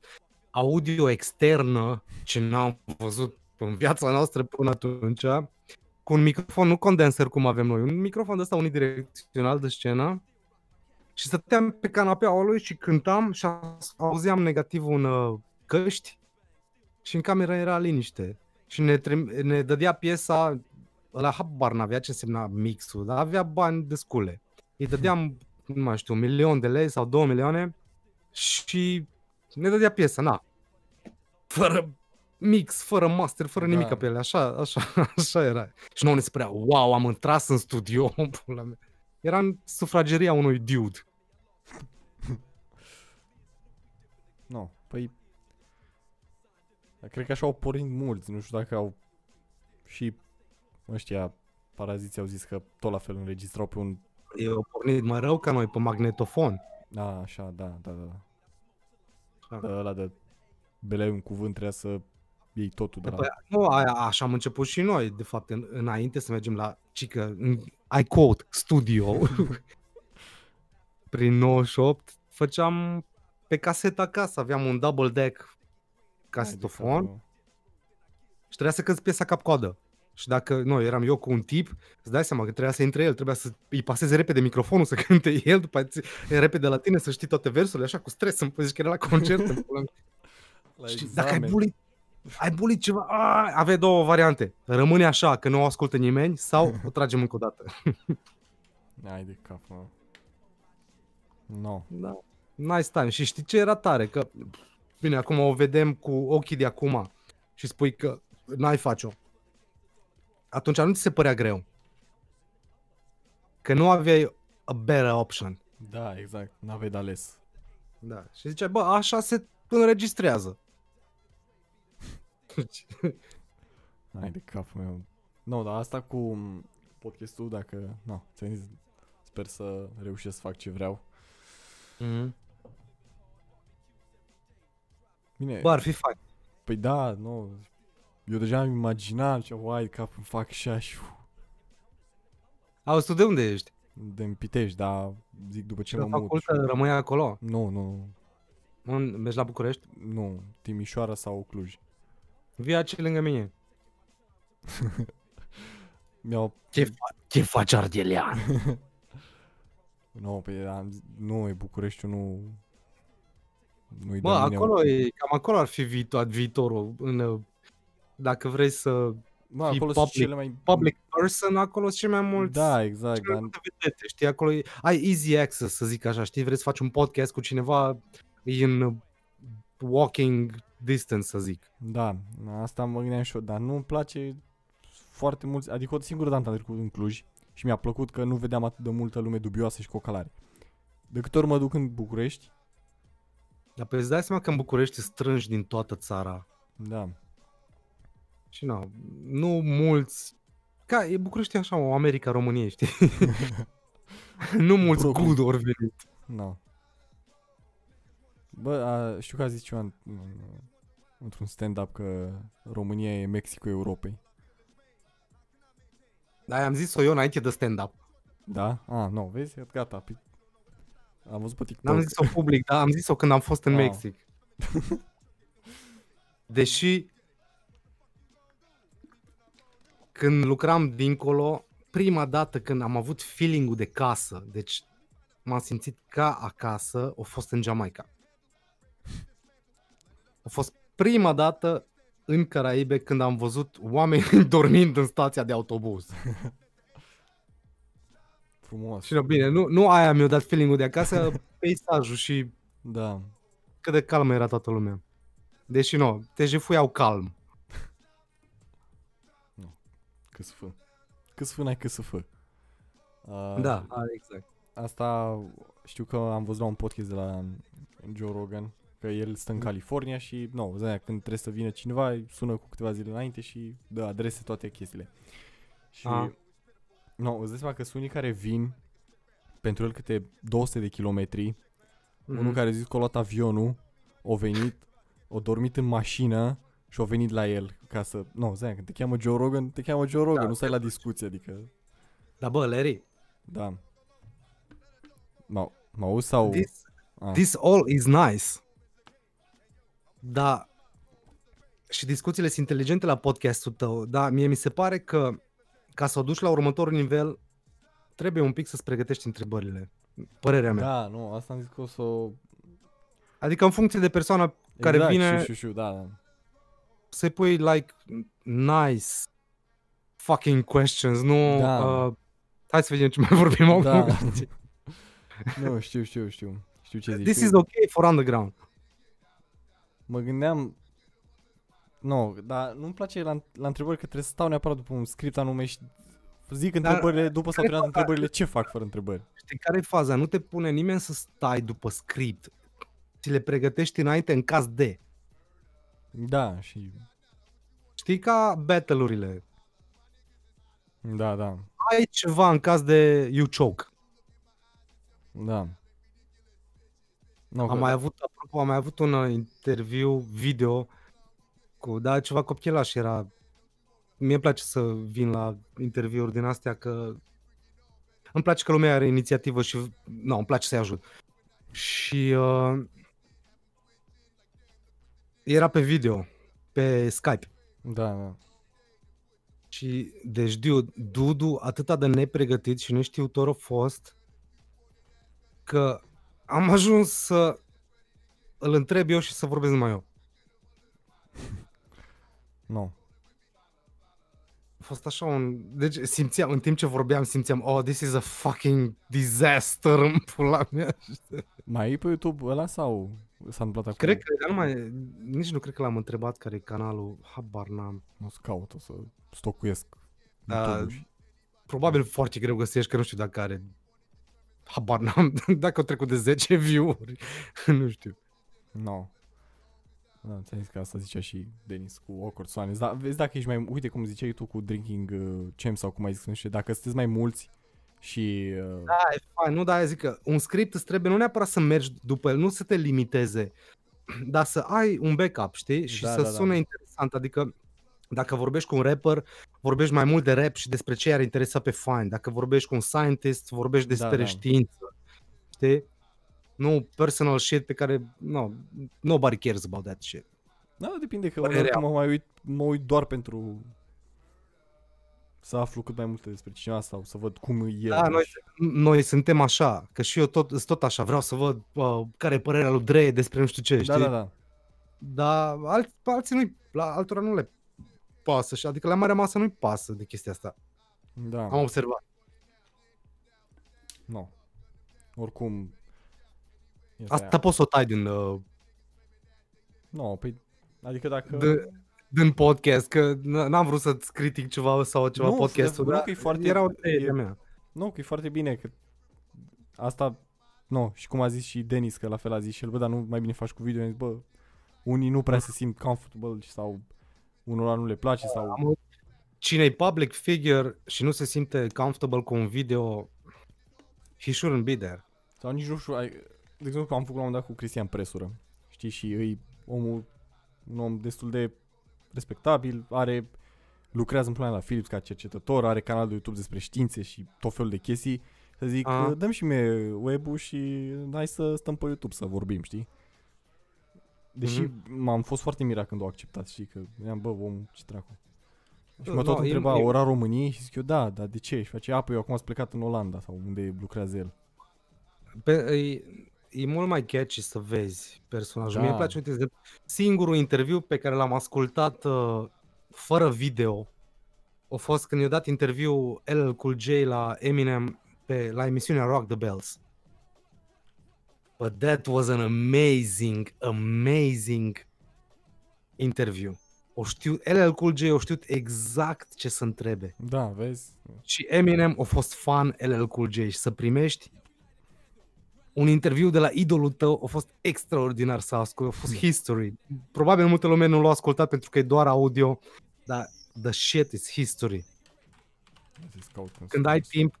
audio externă, ce n-am văzut în viața noastră până atunci, cu un microfon, nu condenser cum avem noi, un microfon de ăsta unidirecțional de scenă și stăteam pe canapeaua lui și cântam și auzeam negativ un uh, căști și în cameră era liniște. Și ne, trim- ne dădea piesa, la habar n-avea ce însemna mixul, dar avea bani descule. Îi dădeam, nu mai știu, un milion de lei sau două milioane și ne dădea piesa, na. Fără mix, fără master, fără Da. nimic pe ele, așa, așa, așa era. Și nouă ne se părea, wow, am intrat în studio, pula mea. Era în sufrageria unui dude. Nu, păi... Dar cred că așa au pornit mulți, nu știu dacă au... Și ăștia paraziții au zis că tot la fel înregistrau pe un... Eu pornit mai rău ca noi pe magnetofon. Da, așa, da, da, da. Așa. da. Ăla de beleai un cuvânt trebuia să iei totul de la... Păi, nu, aia, așa am început și noi, de fapt, în, înainte să mergem la cică, în, I quote, studio, prin 98, făceam pe casetă acasă, aveam un double deck casetofon și trebuia să cânti piesa cap-coadă. Și dacă, nu, eram eu cu un tip, îți dai seama că trebuia să intre el, trebuia să îi paseze repede microfonul, să cânte el, după aceea repede la tine să știi toate versurile, așa cu stres, îmi zici că era la concert. în pula mea. La Și dacă ai examen. bulit, ai bulit ceva, a, aveai două variante. Rămâne așa, că nu o ascultă nimeni, sau o tragem încă o dată. Hai de cap, mă. No. Da. Nice time. Și știi ce era tare? Că, bine, acum o vedem cu ochii de acum și spui că n-ai face-o. Atunci nu ți se părea greu. Că nu aveai a better option. Da, exact. N-aveai de ales. Da. Și ziceai, bă, așa se înregistrează. Hai de capul meu. Nu, dar asta cu m, podcastul, dacă... Nu, ți-am zis, sper să reușesc să fac ce vreau. Mm-hmm. Bine, Bă, ar fi fain. păi da, nu. Eu deja am imaginat ce uai de cap îmi fac și așa și uf, Auzi, tu de unde ești? de împitești, dar zic după ce La mă mut. facultă rămâi acolo. Nu, nu, În, mergi la București? nu, Timișoara sau Cluj. Vii aici lângă mine. Mi-au... Ce, fa- ce faci, Ardelean? Nu, pe am, zi- nu, e Bucureștiul, nu... Nu-i Bă, de mine. acolo e, cam acolo ar fi viitor, viitorul. În, uh, dacă vrei să Bă, fi acolo sunt public- cele mai... public person, acolo sunt cei mai mulți Da, exact, cele mai dar multe vedete, știi, acolo e, ai easy access, să zic așa, știi, vrei să faci un podcast cu cineva, e în uh, walking distance, să zic. Da, asta mă gândeam și eu, dar nu-mi place foarte mult, adică o singură dată am trecut în Cluj și mi-a plăcut că nu vedeam atât de multă lume dubioasă și cocalare. De câte ori mă duc în București, Dar pe îți dai seama că în București strângi din toată țara da, și nu, nu mulți, ca e București e așa o America României, știi? nu mulți Brooklyn. good ori venit. nu. Bă, a, știu că a zis ceva în, în, într-un stand-up că România e Mexicul Europei. Dar am zis-o eu înainte de stand-up. Da? A, nu, vezi? Gata, pi- am văzut pe TikTok. N-am zis-o public, dar am zis-o când am fost în Ah. Mexic. Deși când lucram dincolo, prima dată când am avut feeling-ul de casă, deci m-am simțit ca acasă, a fost în Jamaica. A fost prima dată în Caraibe când am văzut oameni dormind în stația de autobuz. Frumos. Și nu, bine, nu, nu aia mi-a dat feeling-ul de acasă, peisajul și Da. cât de calmă era toată lumea. Deși nu, te jefuiau calm. Cât să fă. Cât să fă, n-ai cât să fă. Uh, Da, exact. Asta știu că am văzut la un podcast de la Joe Rogan că el stă în Mm. California și, nu, no, când trebuie să vină cineva, îi sună cu câteva zile înainte și dă adrese, toate chestiile. Și, Ah. nu, no, îți dai seama că sunt unii care vin pentru el câte 200 de kilometri, Mhm. unul care zice că a luat avionul, o venit, o dormit în mașină și o venit la el ca să... Nu, no, când te cheamă Joe Rogan, te cheamă Joe Rogan, Da, nu stai la discuție, adică... Dar bă, Larry, Da. Mă, mă auzi sau... this, Ah. this all is nice. Da. Și discuțiile sunt inteligente la podcastul tău, dar mie mi se pare că ca să o duci la următorul nivel, trebuie un pic să-ți pregătești întrebările. Părerea mea. Da, nu, asta am zis că o să o... Adică în funcție de persoana care exact, vine, Știu, știu, știu, da, da. Să-i pui like nice fucking questions, nu Da. uh, hai să vedem ce mai vorbim acum. Da. nu, știu, știu, știu. Știu ce zici. This tu. is okay for underground. Mă gândeam... Nu, dar nu-mi place la, la întrebări că trebuie să stau neapărat după un script anume și zic întrebările, după s-au care terminat fac- întrebările, ce fac fără întrebări? Știi care e faza? Nu te pune nimeni să stai după script. Ți le pregătești înainte în caz de. Da, și... Știi ca battle-urile. Da, da, Ai ceva în caz de you choke. da. Nu, Am mai avut, apropo, am mai avut un uh, interviu video cu, da, ceva copilaș era. Mie îmi place să vin la interviuri din astea că îmi place că lumea are inițiativă și, nu, îmi place să-i ajut. Și uh, era pe video, pe Skype. Da, da. Și, deci, dude, Dudu atâta de nepregătit și neștiutor a fost că am ajuns să îl întreb eu și să vorbesc numai eu. Nu. A fost așa un... Deci simțeam, în timp ce vorbeam, simțeam, oh, this is a fucking disaster în pula mea. Mai e pe YouTube ăla sau s-a întâmplat acum? Cred că, dar nu mai, nici nu cred că l-am întrebat care e canalul, habar n-am. O să caut, o să stocuiesc Da, YouTube-ul și... Probabil foarte greu găsești, că nu știu dacă are... Habar n-am, dacă au trecut de 10 view-uri, nu știu. No. Da, ți-am zis că asta zicea și Denis cu Awkward Soanes. Dar vezi dacă ești mai... Uite cum ziceai tu cu Drinking uh, Champ sau cum ai zis, nu știu, dacă sunteți mai mulți și... Uh, Da, e fain, nu, da, zic că un script îți trebuie nu neapărat să mergi după el, nu să te limiteze, dar să ai un backup, știi? Și Da, să da, da. sune interesant, adică dacă vorbești cu un rapper, vorbești mai mult de rap și despre ce i-ar interesa pe fan. Dacă vorbești cu un scientist, vorbești despre da. știință, știi? Nu personal shit pe care, no, nobody cares about that shit. Da, depinde că Părerea. uneori mă mai uit, mă uit doar pentru să aflu cât mai multe despre cineva sau să văd cum e el. Da, noi, și- noi suntem așa, că și eu tot, sunt tot așa, vreau să văd uh, care e părerea lui Dre despre nu știu ce, știi? da, da, da. Dar alt, alții nu la altora nu le pasă, și adică la marea masă nu-i pasă de chestia asta. Da, Am observat. no. Oricum... este Asta aia. poți să o tai din, uh, No, păi... Adică dacă... de, din podcast, că n- n-am vrut să-ți critic ceva sau ceva Nu, podcastul, nu, dar că e foarte- era o e- idee mea. Nu, că e foarte bine că asta, nu, și cum a zis și Denis, că la fel a zis și el, bă, dar nu mai bine faci cu video, am zis, bă, unii nu prea se simt comfortable sau unora nu le place sau... Am, cine e public figure și nu se simte comfortable cu un video, he shouldn't be there. Sau nici nu știu, ai, de exemplu, am făcut la un moment dat cu Cristian Presură, știi, și îi omul, un om destul de respectabil, are, lucrează în plan la Philips ca cercetător, are canal de YouTube despre științe și tot felul de chestii, să zic, Aha. dăm și mie web-ul și hai să stăm pe YouTube să vorbim, știi? Deși Mhm. m-am fost foarte mirat când o acceptat, știi, că i-am, bă, om, ce dracu. Și mă No, tot e- întreba, e- ora României? Și zic eu, da, dar de ce? Și face, a, păi eu acum am plecat în Olanda sau unde lucrează el. Pe, e, e mult mai catchy să vezi personajul. Da. Mie îmi place, uite, de- singurul interviu pe care l-am ascultat uh, fără video a fost când i-a dat interviu LL Cool J la Eminem pe, la emisiunea Rock the Bells. But that was an amazing, amazing interview. O știu, LL Cool J o știut exact ce să întrebe. Da, vezi? Și Eminem a fost fan LL Cool J și să primești un interviu de la idolul tău a fost extraordinar să ascult, a fost history. Probabil multă lume nu l-a ascultat pentru că e doar audio, dar the shit is history. Să-ți caut în Când ai sus. timp,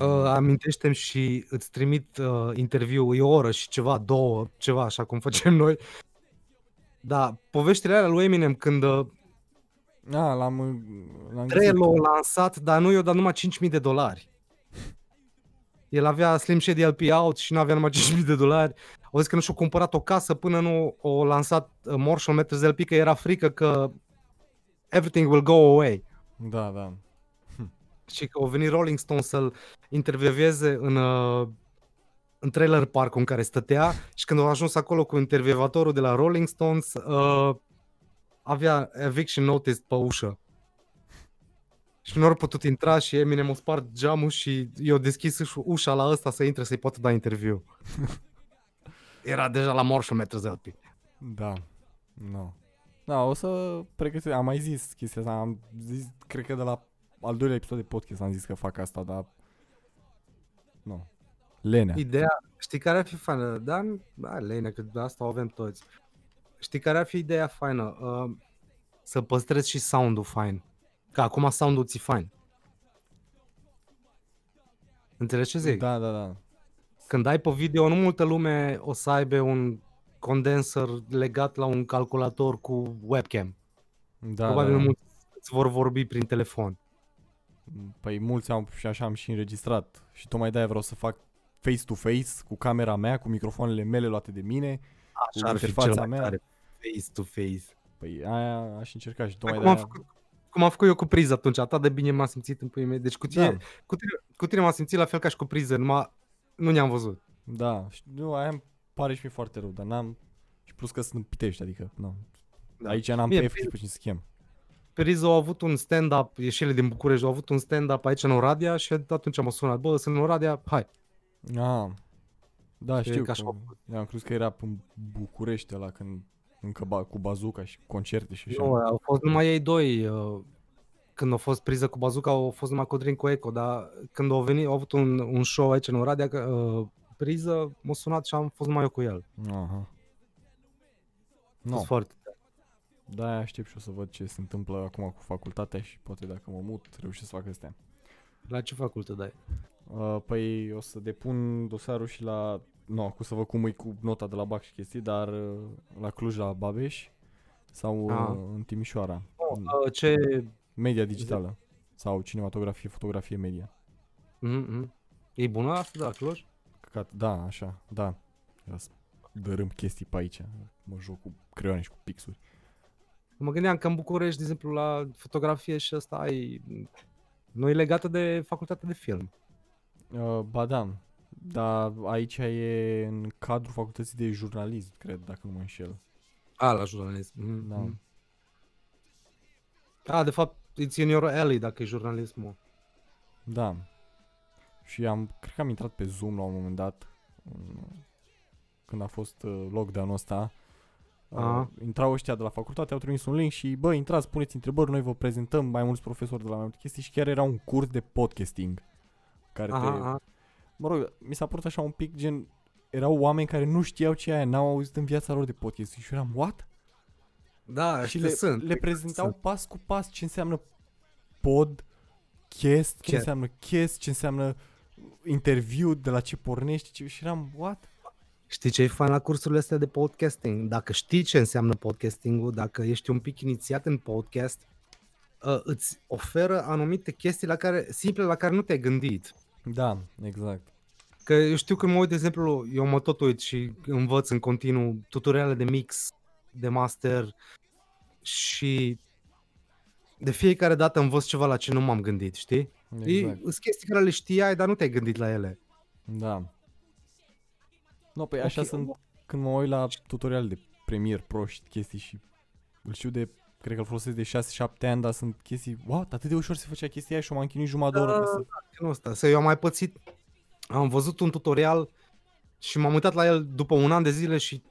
Uh, amintește-mi și îți trimit uh, interviu, e o oră și ceva, două, ceva, așa cum facem noi. Da, poveștile alea lui Eminem când uh, A, l-am, l-am găsit. Trello a lansat, dar nu i-a dat numai 5.000 de dolari. El avea Slim Shady LP out și nu avea numai 5.000 de dolari. Au zis că nu și-a cumpărat o casă până nu o lansat uh, Marshall Mathers LP, că era frică că everything will go away. Da, da. Și că au venit Rolling Stone să-l intervieveze în, uh, în trailer park în care stătea și când au ajuns acolo cu intervievatorul de la Rolling Stones, uh, avea eviction notice pe ușă. Și nu au putut intra și Eminem a spart geamul și i-a deschis uș- ușa la ăsta să intre să-i poată da interviu. Era deja la Marshall Mathers LP. Da. No. Da, o să pregătesc. Am mai zis chestia asta. Am zis, cred că de la al doilea episod de podcast am zis că fac asta, dar... Nu. Lenea. Ideea, știi care ar fi faină? Da, da lene, că asta o avem toți. Știi care ar fi ideea faină? Uh, să păstrezi și sound-ul fain. Că acum sound-ul ți fain. Înțelegi ce zic? Da, da, da. Când ai pe video, nu multă lume o să aibă un condenser legat la un calculator cu webcam. Da, Probabil da, da. mulți îți vor vorbi prin telefon. Păi mulți am și așa am și înregistrat. Și tocmai de-aia vreau să fac face-to-face cu camera mea, cu microfoanele mele luate de mine. Așa ar fi interfața cel mai mea. tare. Face to face. Păi aia aș încerca și tocmai Cum am, de-aia... făcut, cum am făcut eu cu priză atunci, atât de bine m-am simțit în puii mei. Deci cu tine, Da. cu tine, cu tine m-am simțit la fel ca și cu priză, numai nu ne-am văzut. Da, și nu, aia îmi pare și mie foarte rău, dar n-am... Și plus că sunt în Pitești, adică, nu. Da. Aici n-am Mie, pe efectiv pe cine să chem. Priză a avut un stand-up, e și ele din București, au avut un stand-up aici în Oradea și atunci am sunat, bă, sunt în Oradea, hai. Ah. Da, Și știu. ca și Că, o- eu am crezut că era în București la când încă ba, cu bazuca și concerte și așa. Nu, au fost numai ei doi. uh, Când a fost priză cu bazuca, au fost numai Codrin cu Eco, dar când au venit, au avut un, un show aici în Oradea, că, uh, priză, m-a sunat și am fost numai eu cu el. Aha. A No, fost foarte da, aștept și o să văd ce se întâmplă acum cu facultatea și poate dacă mă mut reușesc să fac astea. La ce facultate dai? Uh, păi o să depun dosarul și la... Nu, cu să văd cum e cu nota de la BAC și chestii, dar uh, la Cluj, la Babeș sau Ah. uh, în Timișoara. Uh, ce... Media digitală sau cinematografie, fotografie media. Mm-hmm. E bună asta de la Cluj? Căcat, da, așa, da. Ia să dărâm chestii pe aici. Mă joc cu creioane și cu pixuri. Mă gândeam că în București, de exemplu, la fotografie și asta ai... Nu e legată de facultatea de film. Uh, ba da, dar aici e în cadrul facultății de jurnalism, cred, dacă nu mă înșel. A, la jurnalism. Mm-hmm. Da. A, de fapt, it's in your alley dacă e jurnalismul. Da. Și am, cred că am intrat pe Zoom la un moment dat, în- când a fost uh, lockdown-ul ăsta. Uh, Aha. intrau ăștia de la facultate, au trimis un link și, bă, intrați, puneți întrebări, noi vă prezentăm mai mulți profesori de la mai multe chestii și chiar era un curs de podcasting. Care Aha, te, aha. Mă rog, mi s-a părut așa un pic gen... Erau oameni care nu știau ce e aia, n-au auzit în viața lor de podcasting și eu eram, what? Da, și că le, sunt. le prezentau sunt. pas cu pas ce înseamnă pod, chest, ce Chiar. înseamnă chest, ce înseamnă interviu, de la ce pornești ce... și eram, what? Știi ce e fain la cursurile astea de podcasting? Dacă știi ce înseamnă podcastingul, dacă ești un pic inițiat în podcast, uh, îți oferă anumite chestii la care, simple la care nu te-ai gândit. Da, exact. Că eu știu când mă uit, de exemplu, eu mă tot uit și învăț în continuu tutoriale de mix, de master și de fiecare dată învăț ceva la ce nu m-am gândit, știi? exact. E, sunt chestii care le știai, dar nu te-ai gândit la ele. Da. No, păi așa Ok. sunt când mă uit la tutorial de Premiere Pro și chestii și îl știu de, cred că îl folosesc de 6-7 ani, dar sunt chestii, what, atât de ușor se făcea chestia aia și m-am chinuit jumătate de oră ca să... Genul ăsta. Să eu am mai pățit, am văzut un tutorial și m-am uitat la el după un an de zile și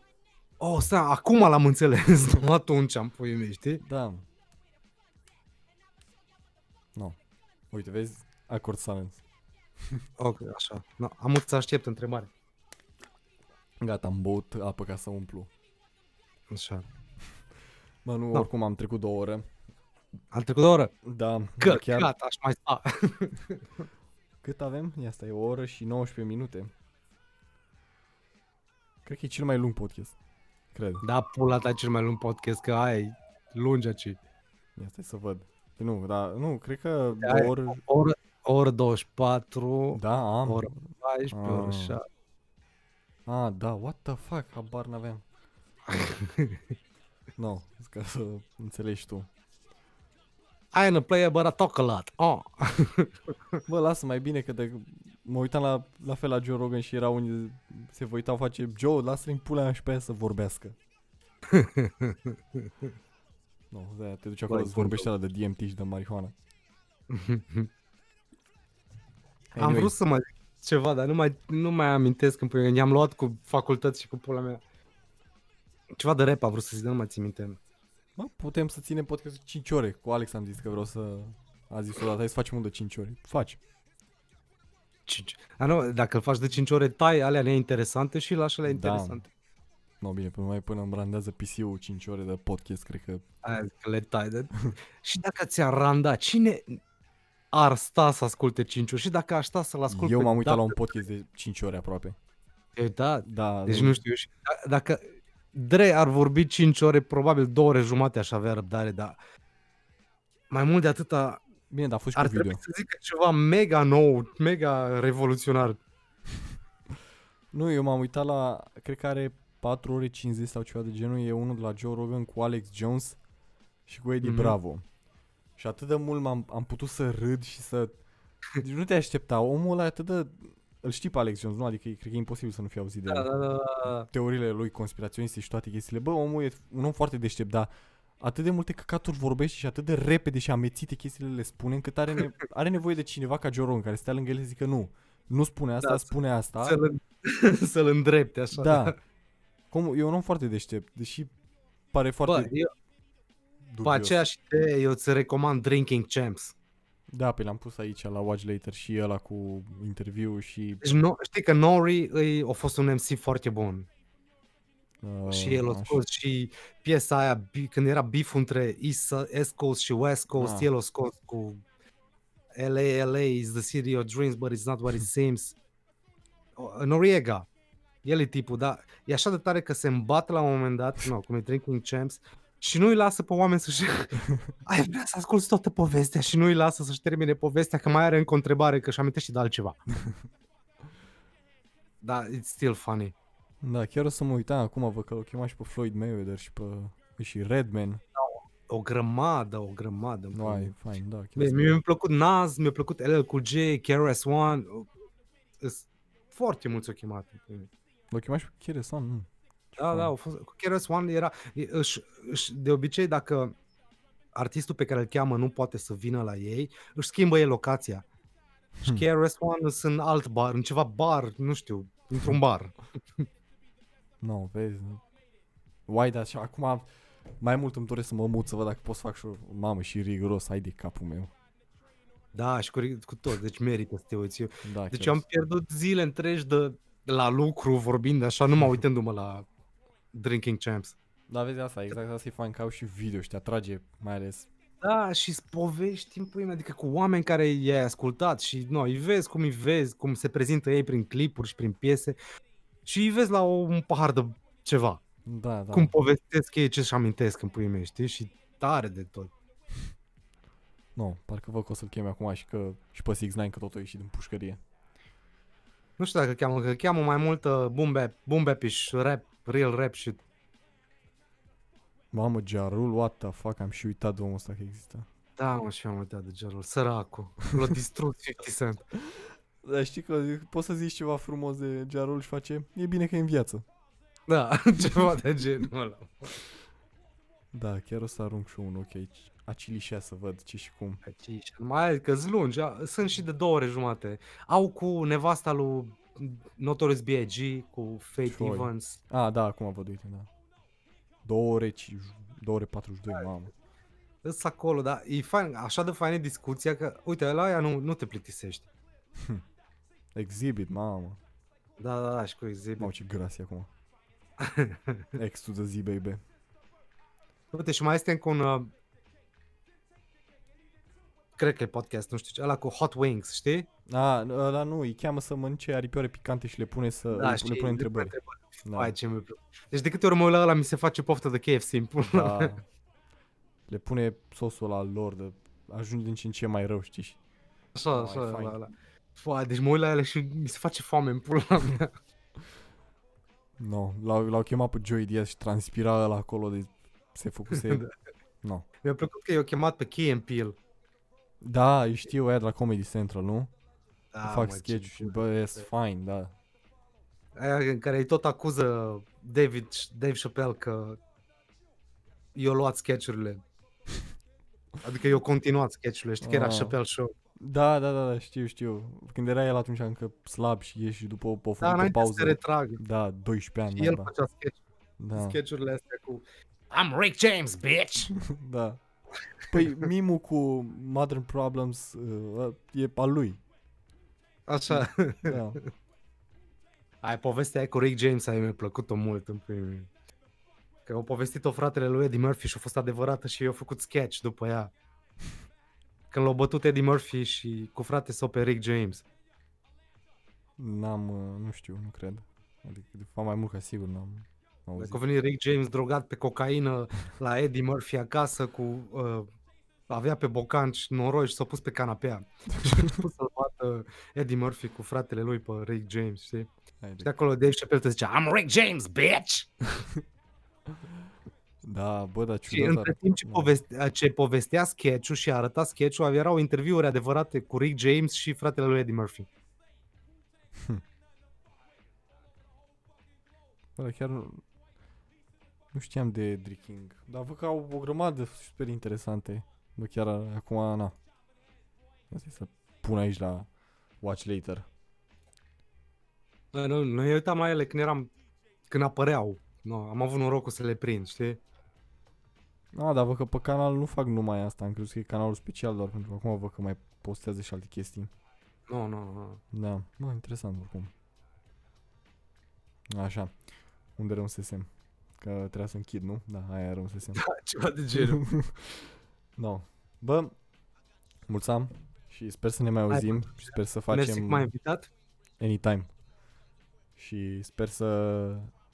Oh, stai, acum l-am înțeles, nu atunci am pui mei, știi? Da. No. Uite, vezi? Acord silence. Ok, așa. No, am mult să aștept întrebare. Gata, am băut apă ca să umplu. Așa. Mă, nu, Da. oricum am trecut două ore. Am trecut de oră. Da, Că, chiar, gata, aș mai sta. Cât avem? Ia asta e o oră și 19 minute. Cred că e cel mai lung podcast. Cred. Da, pula ta cel mai lung podcast, că aia e lungi aici. Ia stai să văd. Păi Nu, dar nu, cred că Da, două ori... O oră, o oră 24, Da, am. o oră 14, o oră Ah. 7. Ah, da, what the fuck, habar n-aveam. no, ca să înțelegi tu. I am a player, but I talk a lot. Oh. Bă, lasă mai bine că de, mă uitam la, la fel la Joe Rogan și era unii se vă uitau face Joe, lasă-l în pula mea și pe aia să vorbească. no, de te duci acolo Băi, să vorbești la de DMT și de marihuana. Am vrut să mai zic ceva, dar nu mai, nu mai amintesc când pui- i-am luat cu facultăți și cu pula mea. Ceva de rap a vrut să zic, dar nu mai țin minte. Mă, putem să ținem podcastul 5 ore. Cu Alex am zis că vreau să... A zis odată, hai să facem unul de 5 ore. Faci. Cinci. A, nu, dacă îl faci de 5 ore, tai alea neinteresante și lași alea Da. interesante. No, bine, până mai până îmi brandează PC-ul 5 ore de podcast, cred că... Aia zic că le tai. De... și dacă ți-ar randa, cine ar sta să asculte 5 ore? Și dacă aș sta să-l ascult Eu pe m-am uitat la dată, un podcast de 5 ore aproape. te-ai uitat? Da, Deci nu știu, eu și, da- dacă Dre ar vorbi 5 ore, probabil 2 ore jumate aș avea răbdare, dar mai mult de atâta Bine, dar a fost și ar cu video. trebui să zică ceva mega nou, mega revoluționar. Nu, eu m-am uitat la, cred că are 4 ore 50 sau ceva de genul, e unul de la Joe Rogan cu Alex Jones și cu Eddie Mhm. Bravo. Și atât de mult m-am, am putut să râd și să... Deci nu te aștepta, omul ăla e atât de... Îl știi pe Alex Jones, nu? Adică e- cred că e imposibil să nu fii auzit de Da, el. da, da, da. Teoriile lui conspiraționiste și toate chestiile. Bă, omul e un om foarte deștept, dar atât de multe căcaturi vorbește și atât de repede și amețite chestiile le spune, încât are, ne- are nevoie de cineva ca Joe Rogan, care stea lângă el și zică nu, nu spune asta, Da, spune asta. Să-l, să-l îndrepte așa. Da. Cum, e un om foarte deștept, deși pare Bă, foarte eu, pe dubios. aceeași idee, eu îți recomand Drinking Champs. Da, pe l-am pus aici la Watch Later și ăla cu interviu și... Deci no, știi că Nori îi, a fost un MC foarte bun. Uh, și el a așa. scos și piesa aia, bi- când era beef între East, East Coast și West Coast, Ah. el a scos cu LA, LA is the city of dreams, but it's not what it seems. O- Noriega, el e tipul, dar e așa de tare că se îmbate la un moment dat, nu, cum e Drinking Champs, și nu îi lasă pe oameni să-și... Ai vrea să asculti toată povestea și nu îi lasă să-și termine povestea, că mai are încă o întrebare, că își amintește de altceva. da, it's still funny. Da, chiar o să mă uitam acum, văd că l-au chemat și pe Floyd Mayweather și pe... și Redman. O grămadă, o grămadă. în Nu, pula ai, fain, da. chiar Bine, să- mie mi-a plăcut Nas, mi-a plăcut LL Cool J, KRS-One. Sunt foarte mulți o chemat. L-au chemat și pe Keresan, nu. Ce Da, fain. da, au fost, cu KRS-One era, e- își, își, de obicei dacă artistul pe care îl cheamă nu poate să vină la ei, își schimbă el locația. Și Hmm. KRS-One sunt în alt bar, în ceva bar, nu știu, într-un bar. Nu, vezi. nu. Uai, dar și acum mai mult îmi doresc să mă mut să văd dacă pot să fac și o mamă și riguros, ai de capul meu. Da, și cu, cu tot, deci merită să te uiți. Eu- Da, Deci chiar eu am pierdut zile întregi de la lucru vorbind așa, numai uitându-mă la Drinking Champs. Da, vezi asta, exact asta e fain că au și video și te atrage mai ales. Da, și povești în pui mea, adică cu oameni care i-ai ascultat și nu, îi vezi cum îi vezi, cum se prezintă ei prin clipuri și prin piese și îi vezi la o, un pahar de ceva. Da, da. Cum povestesc ei ce-și amintesc în pui mei, știi? Și tare de tot. Nu, parcă văd că o să-l cheme acum și că și pe 6 9 că tot a ieșit din pușcărie. Nu știu dacă îl cheamă, că îl cheamă mai mult uh, boom bap, boom bap și rap, real rap și Mamă, Jarul, what the fuck, am și uitat de omul ăsta că există. da, mă, și am uitat de genul, săracul, l-a distrus 50 Cent. Dar știi că poți să zici ceva frumos de Jarul și face, e bine că e în viață. Da, ceva de genul ăla. Da, chiar o să arunc și un ochi aici. Acilișea să văd ce și cum. Aici, mai că lungi, a- sunt și de două ore jumate. Au cu nevasta lui Notorious B.I.G. cu Faith Foi. Evans. A, da, acum văd, uite, da. Două ore, ci, două ore 42, mamă. Îs acolo, dar e fain, așa de faină discuția că, uite, la aia nu, nu te plictisești. Exhibit, mamă. Da, da, da, și cu exhibit. Mamă, ce gras e acum. Ex to the Z, baby. Uite, și mai este încă un... uh, cred că e podcast, nu știu ce, ăla cu Hot Wings, știi? A, ăla nu, îi cheamă să mănânce aripioare picante și le pune să Da, le, și le pune întrebări. Da. Da. Ai, ce mi Deci de câte ori mă uit la ăla, mi se face poftă de KFC în pula mea. Da. Le pune sosul la lor, de, ajunge din ce în ce mai rău, știi? Așa, Da, așa, e la fain. ăla. Fua, deci mă uit la ele și mi se face foame în pula mea. No, l-au, l-au chemat pe Joey Diaz și transpira la acolo de se făcuse... Da. no. Mi-a plăcut că i-au chemat pe Key and Peele. Da, îi știu aia de la Comedy Central, nu? Da, Fac mă, sketch ce și bun. bă, e fine, da. Aia în care îi tot acuză David, Dave Chappelle că i-au luat sketchurile. Adică i-au continuat sketchurile, știi că era Ah. Chappelle Show. Da, da, da, da, știu, știu. Când era el atunci încă slab și ieși și după o, o făcut Da, o înainte să pauză. se retragă. Da, 12 ani, Și el da, făcea sketch, da. sketchurile astea cu I'm Rick James, bitch! da. Păi mimul cu Modern Problems uh, e al lui. Așa. Da. Ai povestea aia cu Rick James, aia mi-a plăcut-o mult în primul Că au povestit-o fratele lui Eddie Murphy și a fost adevărată și i-au făcut sketch după ea. Când l-au bătut Eddie Murphy și cu frate sau pe Rick James. N-am, uh, nu știu, nu cred. Adică de fapt mai mult ca sigur n-am auzit. Dacă a venit Rick James drogat pe cocaină la Eddie Murphy acasă cu... Uh, avea pe bocan și noroși și s-a pus pe canapea. și a început să-l bată Eddie Murphy cu fratele lui pe Rick James, știi? Hai Și de- de acolo Dave Chappelle te zicea I'm Rick James, bitch! Da, bă, dar Și ciudat. între timp ce, da. povestea, ce povestea sketch-ul și arăta sketch-ul, erau interviuri adevărate cu Rick James și fratele lui Eddie Murphy. Bă, dar chiar nu, nu știam de Drinking. Dar văd că au o grămadă super interesante. Bă, chiar acum, na. Asta e să pun aici la Watch Later. Noi, noi, noi uitam la ele când eram, când apăreau. No, am avut norocul să le prind, știi? A, dar văd că pe canal nu fac numai asta. Am crezut că e canalul special doar pentru că acum văd că mai postează și alte chestii. Nu, nu, nu. Da, mă, interesant oricum. Așa. Unde rămăsesem? Că trebuia să închid, nu? Da, aia rămăsesem. Ceva de genul. no. Bă, mulțam și sper să ne mai auzim și sper să Mersi că facem m-ai invitat. anytime. Și sper să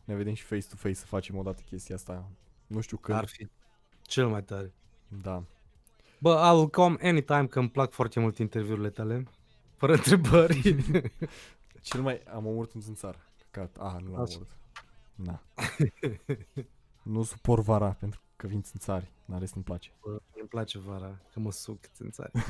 ne vedem și face-to-face să facem o dată chestia asta. Nu știu când. Ar fi cel mai tare. Da. Bă, I'll come anytime că îmi plac foarte mult interviurile tale. Fără întrebări. Cel mai... Am omorât un țânțar. Cat. Ah, nu l-am Așa. omorât. Na. nu suport vara pentru că vin țânțari. N-are să-mi place. Bă, îmi place vara, că mă suc țânțari.